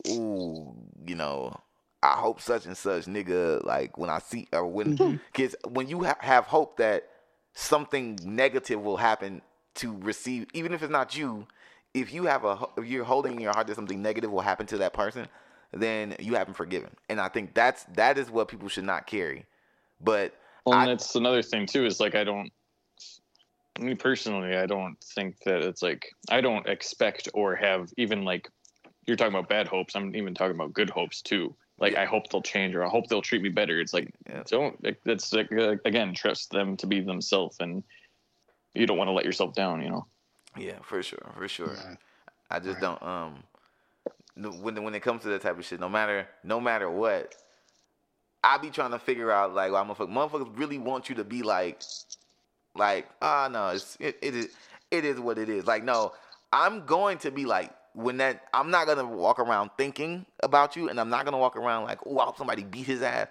ooh, you know, I hope such and such nigga, like when I see or when mm-hmm. because when you ha- have hope that something negative will happen to receive, even if it's not you, if you have a, if you're holding in your heart that something negative will happen to that person, then you haven't forgiven. And I think that's that is what people should not carry. But Well, and I- that's another thing too. Is like I don't. Me personally, I don't think that it's like I don't expect or have even like you're talking about bad hopes. I'm even talking about good hopes too. Like I hope they'll change or I hope they'll treat me better. It's like Yeah. don't. like, That's like, uh, again trust them to be themselves, and you don't want to let yourself down. You know. yeah, for sure, for sure. Right. I just Right. don't um no- when when it comes to that type of shit, no matter no matter what, I be trying to figure out like why motherfuckers, motherfuckers really want you to be like, like ah no, it's it, it is it is what it is. Like no, I'm going to be like when that I'm not gonna walk around thinking about you, and I'm not gonna walk around like oh I hope somebody beat his ass.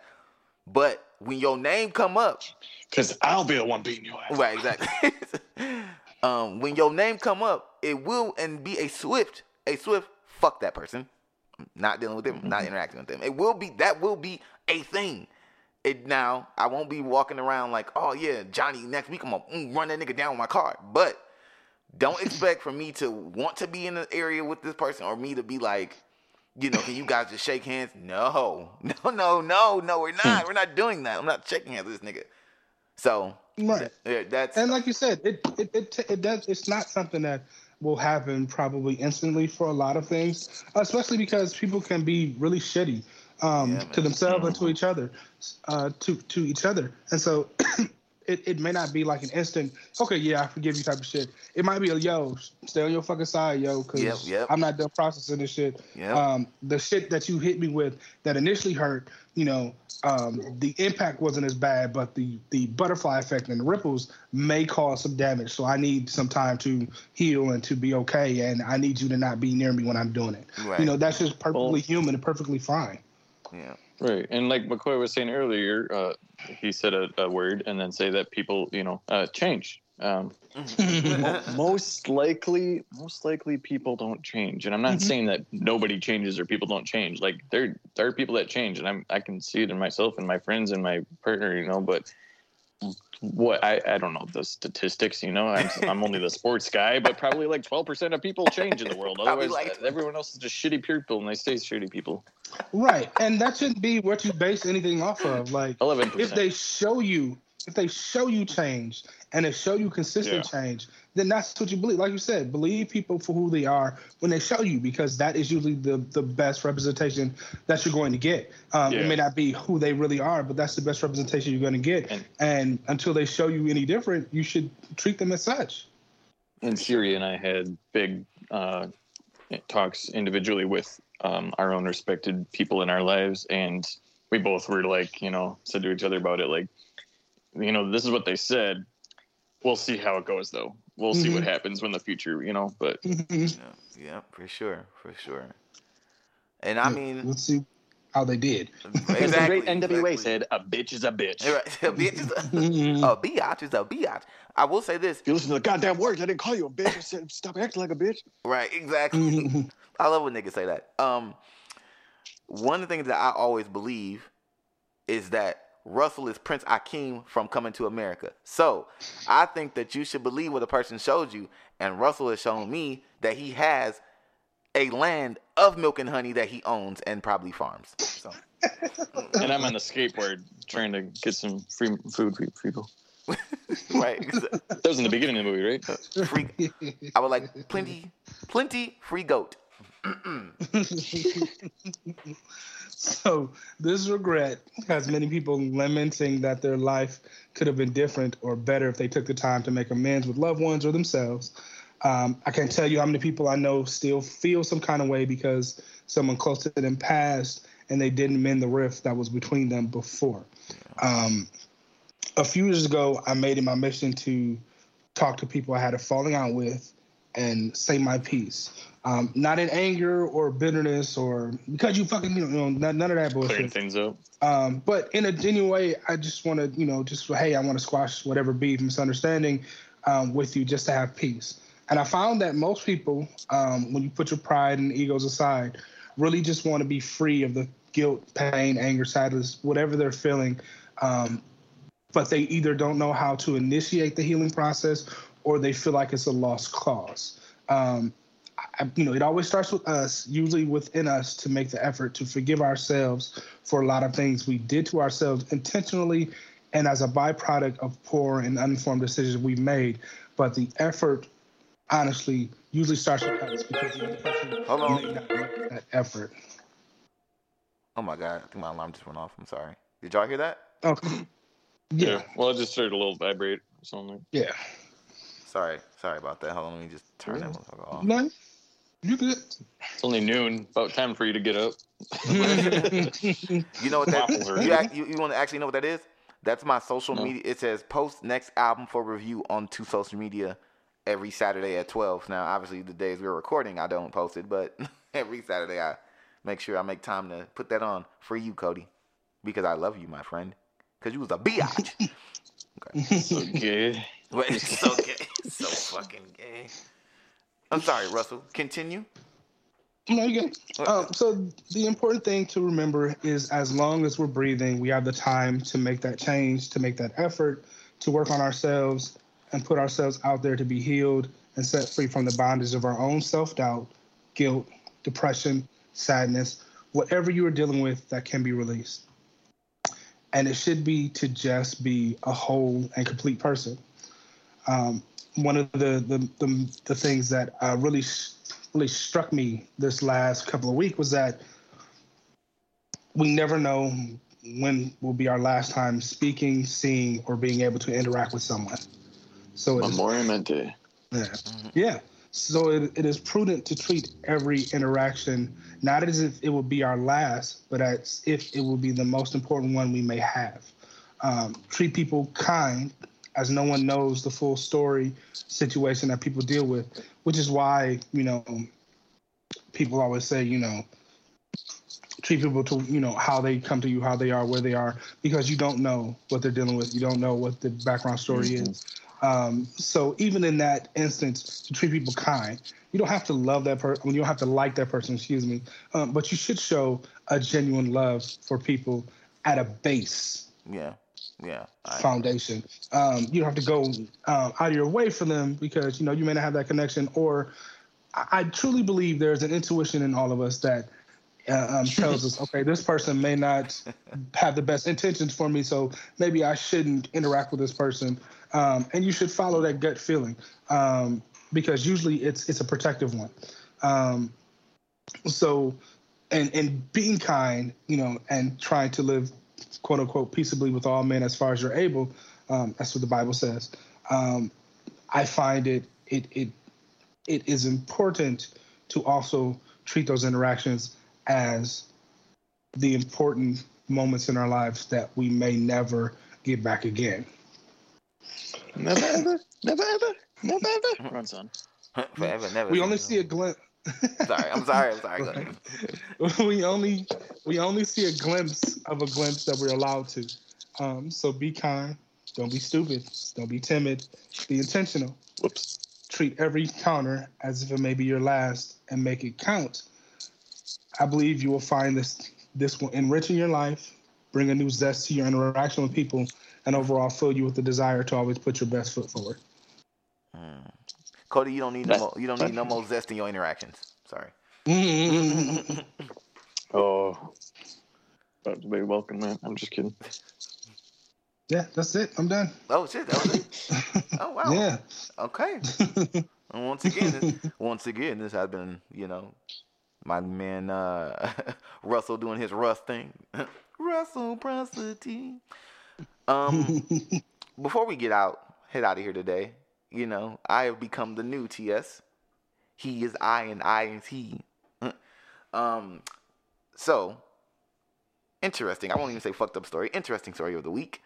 But when your name come up, Because I'll be the one beating your ass. Right, exactly. um, when your name come up, it will and be a swift, a swift fuck that person. Not dealing with them, not interacting with them. It will be that will be a thing. It now I won't be walking around like, oh yeah, Johnny. Next week I'm gonna mm, run that nigga down with my car. But don't expect for me to want to be in the area with this person or me to be like, you know, can you guys just shake hands? No, no, no, no, no. We're not. We're not doing that. I'm not shaking hands with this nigga. So Right. yeah, that's And like you said, it it it, it does. It's not something that will happen probably instantly for a lot of things, especially because people can be really shitty um, Yeah, to themselves and to each other, uh, to to each other, and so. It, it may not be like an instant, okay, yeah, I forgive you type of shit. It might be a yo, stay on your fucking side, yo, because Yep, yep. I'm not done processing this shit. Yep. Um, the shit that you hit me with that initially hurt, you know, um, the impact wasn't as bad, but the the butterfly effect and the ripples may cause some damage. So I need some time to heal and to be okay, and I need you to not be near me when I'm doing it. Right. You know, that's just perfectly Well- human and perfectly fine. yeah. Right, and like McCoy was saying earlier, uh, he said a, a word and then say that people, you know, uh, change. Um, most likely, most likely, people don't change, and I'm not Mhm. saying that nobody changes or people don't change. Like there, there are people that change, and I'm I can see it in myself and my friends and my partner, you know. But what I I don't know the statistics, you know. I'm I'm only the sports guy, but probably like 12 percent of people change in the world. Otherwise, like- everyone else is just shitty people, and they stay shitty people. Right, and that shouldn't be what you base anything off of. Like, 11 if they show you if they show you change and they show you consistent change then that's what you believe. Like you said believe people for who they are when they show you because that is usually the the best representation that you're going to get. Um, it may not be who they really are but that's the best representation you're going to get. And- and until they show you any different you should treat them as such. And Siri and I had big uh, talks individually with um, our own respected people in our lives, and we both were like, you know, said to each other about it, like, you know, this is what they said. We'll see how it goes, though. We'll see what Mhm. happens when the future, you know. But Yeah, yeah, for sure, for sure. And I mean, let's see how they did exactly, the great NWA exactly. said, a bitch is a bitch. Right, a bitch is a, a biatch is a biatch. I will say this, If you listen to the goddamn words, I didn't call you a bitch. I said stop acting like a bitch. right? Exactly. I love when niggas say that. Um, one of the things that I always believe is that Russell is Prince Akeem from Coming to America. So I think that you should believe what a person showed you, and Russell has shown me that he has a land of milk and honey that he owns and probably farms. So And I'm on the skateboard trying to get some free food for people. right, That was in the beginning of the movie, right? free. I would like plenty, plenty free goat. So this regret has many people lamenting that their life could have been different or better if they took the time to make amends with loved ones or themselves. Um, I can't tell you how many people I know still feel some kind of way because someone close to them passed and they didn't mend the rift that was between them before. Um, a few years ago, I made it my mission to talk to people I had a falling out with and say my piece. Um, not in anger or bitterness or because you fucking you know none, none of that bullshit. Clearing things up. Um, but in a genuine way, I just want to you know just hey, I want to squash whatever beef misunderstanding um, with you just to have peace. And I found that most people, um, when you put your pride and egos aside, really just want to be free of the guilt, pain, anger, sadness, whatever they're feeling. Um, but they either don't know how to initiate the healing process or they feel like it's a lost cause. Um, I, you know, it always starts with us, usually within us, to make the effort to forgive ourselves for a lot of things we did to ourselves intentionally and as a byproduct of poor and uninformed decisions we made. But the effort, honestly, usually starts with us because you're the other person Hold may not make that effort. Oh my god, I think my alarm just went off. I'm sorry. Did y'all hear that? Okay. Yeah. Yeah. Well, it just started a little vibrate or something. Yeah. Sorry, sorry about that. Hold on, let me just turn that motherfucker off. No? You good? It's only noon. About time for you to get up. You know what that you, you, you want to actually know what that is? That's my social No. media. It says post next album for review on two social media every Saturday at 12. Now, obviously, the days we're recording, I don't post it, but every Saturday I make sure I make time to put that on for you, Cody, because I love you, my friend. Because you was a biatch. So gay. But it's so gay. It's so fucking gay. I'm sorry, Russell. Continue. No, you good. Um, so the important thing to remember is, as long as we're breathing, we have the time to make that change, to make that effort, to work on ourselves, and put ourselves out there to be healed and set free from the bondage of our own self-doubt, guilt, depression, sadness, whatever you are dealing with that can be released. And it should be to just be a whole and complete person. Um, one of the the the, the things that uh, really really struck me this last couple of weeks was that we never know when will be our last time speaking, seeing, or being able to interact with someone. So it is, Memoriam Mente. yeah. yeah. So it, it is prudent to treat every interaction not as if it will be our last, but as if it will be the most important one we may have. Um, treat people kind, as no one knows the full story situation that people deal with, which is why you know people always say you know treat people to you know how they come to you, how they are, where they are, because you don't know what they're dealing with. You don't know what the background story is. Um, so even in that instance, to treat people kind, you don't have to love that person. I mean, You don't have to like that person. Excuse me, um, but you should show a genuine love for people at a base Yeah. Yeah. Foundation. Um, you don't have to go um, out of your way for them because you know you may not have that connection. Or I, I truly believe there's an intuition in all of us that uh, um, tells us, okay, this person may not have the best intentions for me, so maybe I shouldn't interact with this person. Um, and you should follow that gut feeling um, because usually it's it's a protective one. Um, so, and and being kind, you know, and trying to live quote unquote peaceably with all men as far as you're able. Um, that's what the Bible says. Um, I find it it it it is important to also treat those interactions as the important moments in our lives that we may never get back again. Never ever, never ever, never ever. Runs on. Forever, never. We only see a glimpse. Sorry, I'm sorry. I'm sorry. Go ahead. we only we only see a glimpse of a glimpse that we're allowed to. Um, so be kind. Don't be stupid. Don't be timid. Be intentional. Whoops. Treat every encounter as if it may be your last, and make it count. I believe you will find this this will enrich in your life, bring a new zest to your interaction with people, and overall fill you with the desire to always put your best foot forward. Cody, you don't need no more. You don't need no more zest in your interactions. Sorry. Oh. About to be welcome, man. I'm just kidding. yeah, that's it. I'm done. Oh shit. That was it. Oh wow. Yeah. Okay. And once again, this- once again, this has been, you know, my man uh, Russell doing his Russ thing. Russell Prosity. Um, before we get out, head out of here today. You know, I have become the new TS. He is I, and I is he. Um, so interesting. I won't even say fucked up story. Interesting story of the week.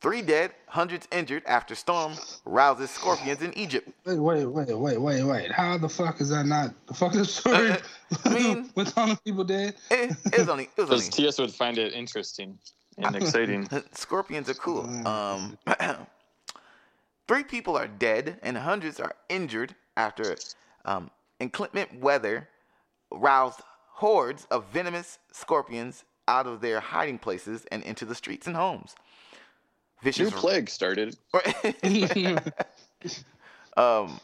Three dead, hundreds injured after storm rouses scorpions in Egypt. Wait, wait, wait, wait, wait, wait. How the fuck is that not the fucking story? I mean- with all the people dead. It, it was only. It was Because only. TS would find it interesting and exciting. Scorpions are cool. Um, three people are dead and hundreds are injured after um, inclement weather roused hordes of venomous scorpions out of their hiding places and into the streets and homes. New Vicious plague started. um,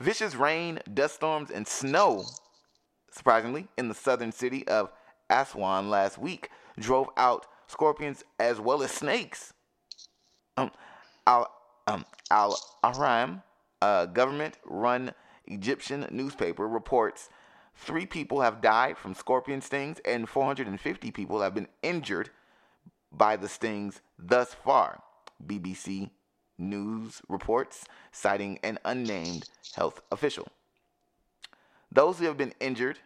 vicious rain, dust storms, and snow, surprisingly, in the southern city of Aswan last week drove out scorpions as well as snakes. Um, Al um, Al Ahram, a government-run Egyptian newspaper, reports three people have died from scorpion stings and 450 people have been injured by the stings thus far. BBC News reports, citing an unnamed health official. Those who have been injured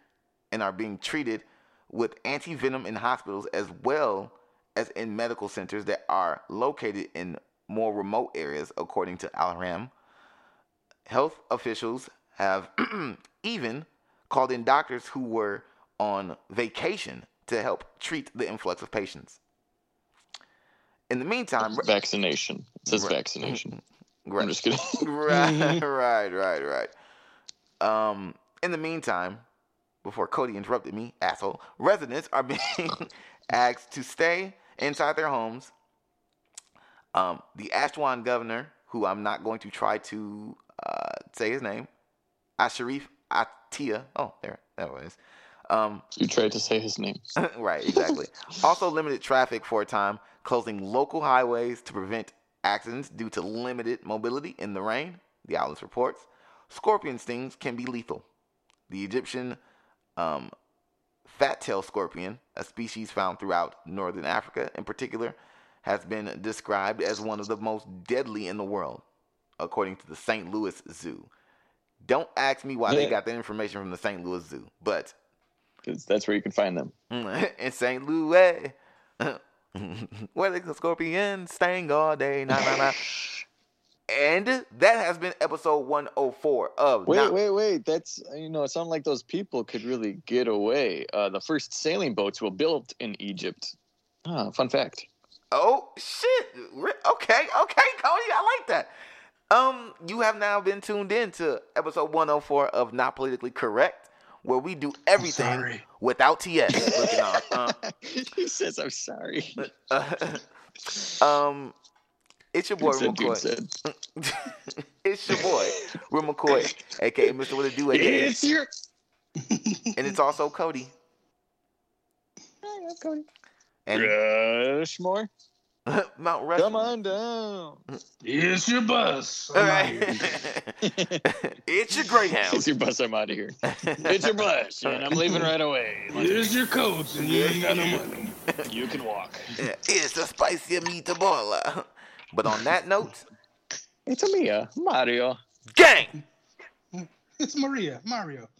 and are being treated with anti venom in hospitals as well as in medical centers that are located in more remote areas, according to Al Ahram. Health officials have even called in doctors who were on vacation to help treat the influx of patients. In the meantime, vaccination. It says Right. vaccination. right, I'm just kidding. right, right, right, right. Um, in the meantime, before Cody interrupted me, asshole, residents are being asked to stay inside their homes. Um, the Ashwan governor, who I'm not going to try to uh, say his name, Ashraf Attia. Oh, there, there it is. Um, You tried to say his name. right, exactly. also limited traffic for a time, closing local highways to prevent accidents due to limited mobility in the rain, the Atlas reports. Scorpion stings can be lethal. The Egyptian um, fat-tailed scorpion, a species found throughout northern Africa in particular, has been described as one of the most deadly in the world, according to the St. Louis Zoo. Don't ask me why they got that information from the St. Louis Zoo, but 'Cause that's where you can find them. in St. Louis. Where the scorpion sting all day. Nah, nah, nah. And that has been episode 104 of Wait, Not- wait, wait. That's you know, it sounded like those people could really get away. Uh, the first sailing boats were built in Egypt. Ah, fun fact. Oh shit. Okay, okay, Cody, I like that. Um, you have now been tuned in to episode 104 of Not Politically Correct, where we do everything without TS. Uh, he says, "I'm sorry." um, it's your boy, McCoy. it's your boy, Will McCoy, aka Mr. What It Do, aka, It's your. and it's also Cody. Hi, Cody. And Rushmore, Mount Rushmore. come on down. It's your bus. All I'm right. out here. it's your Greyhound. It's your bus. I'm out of here. It's your bus, and I'm leaving right away. Here's your coat, and you ain't got no money. You can walk. it's a spicy meatball. But on that note, It's a Mia, Mario. gang. It's Maria, Mario. I-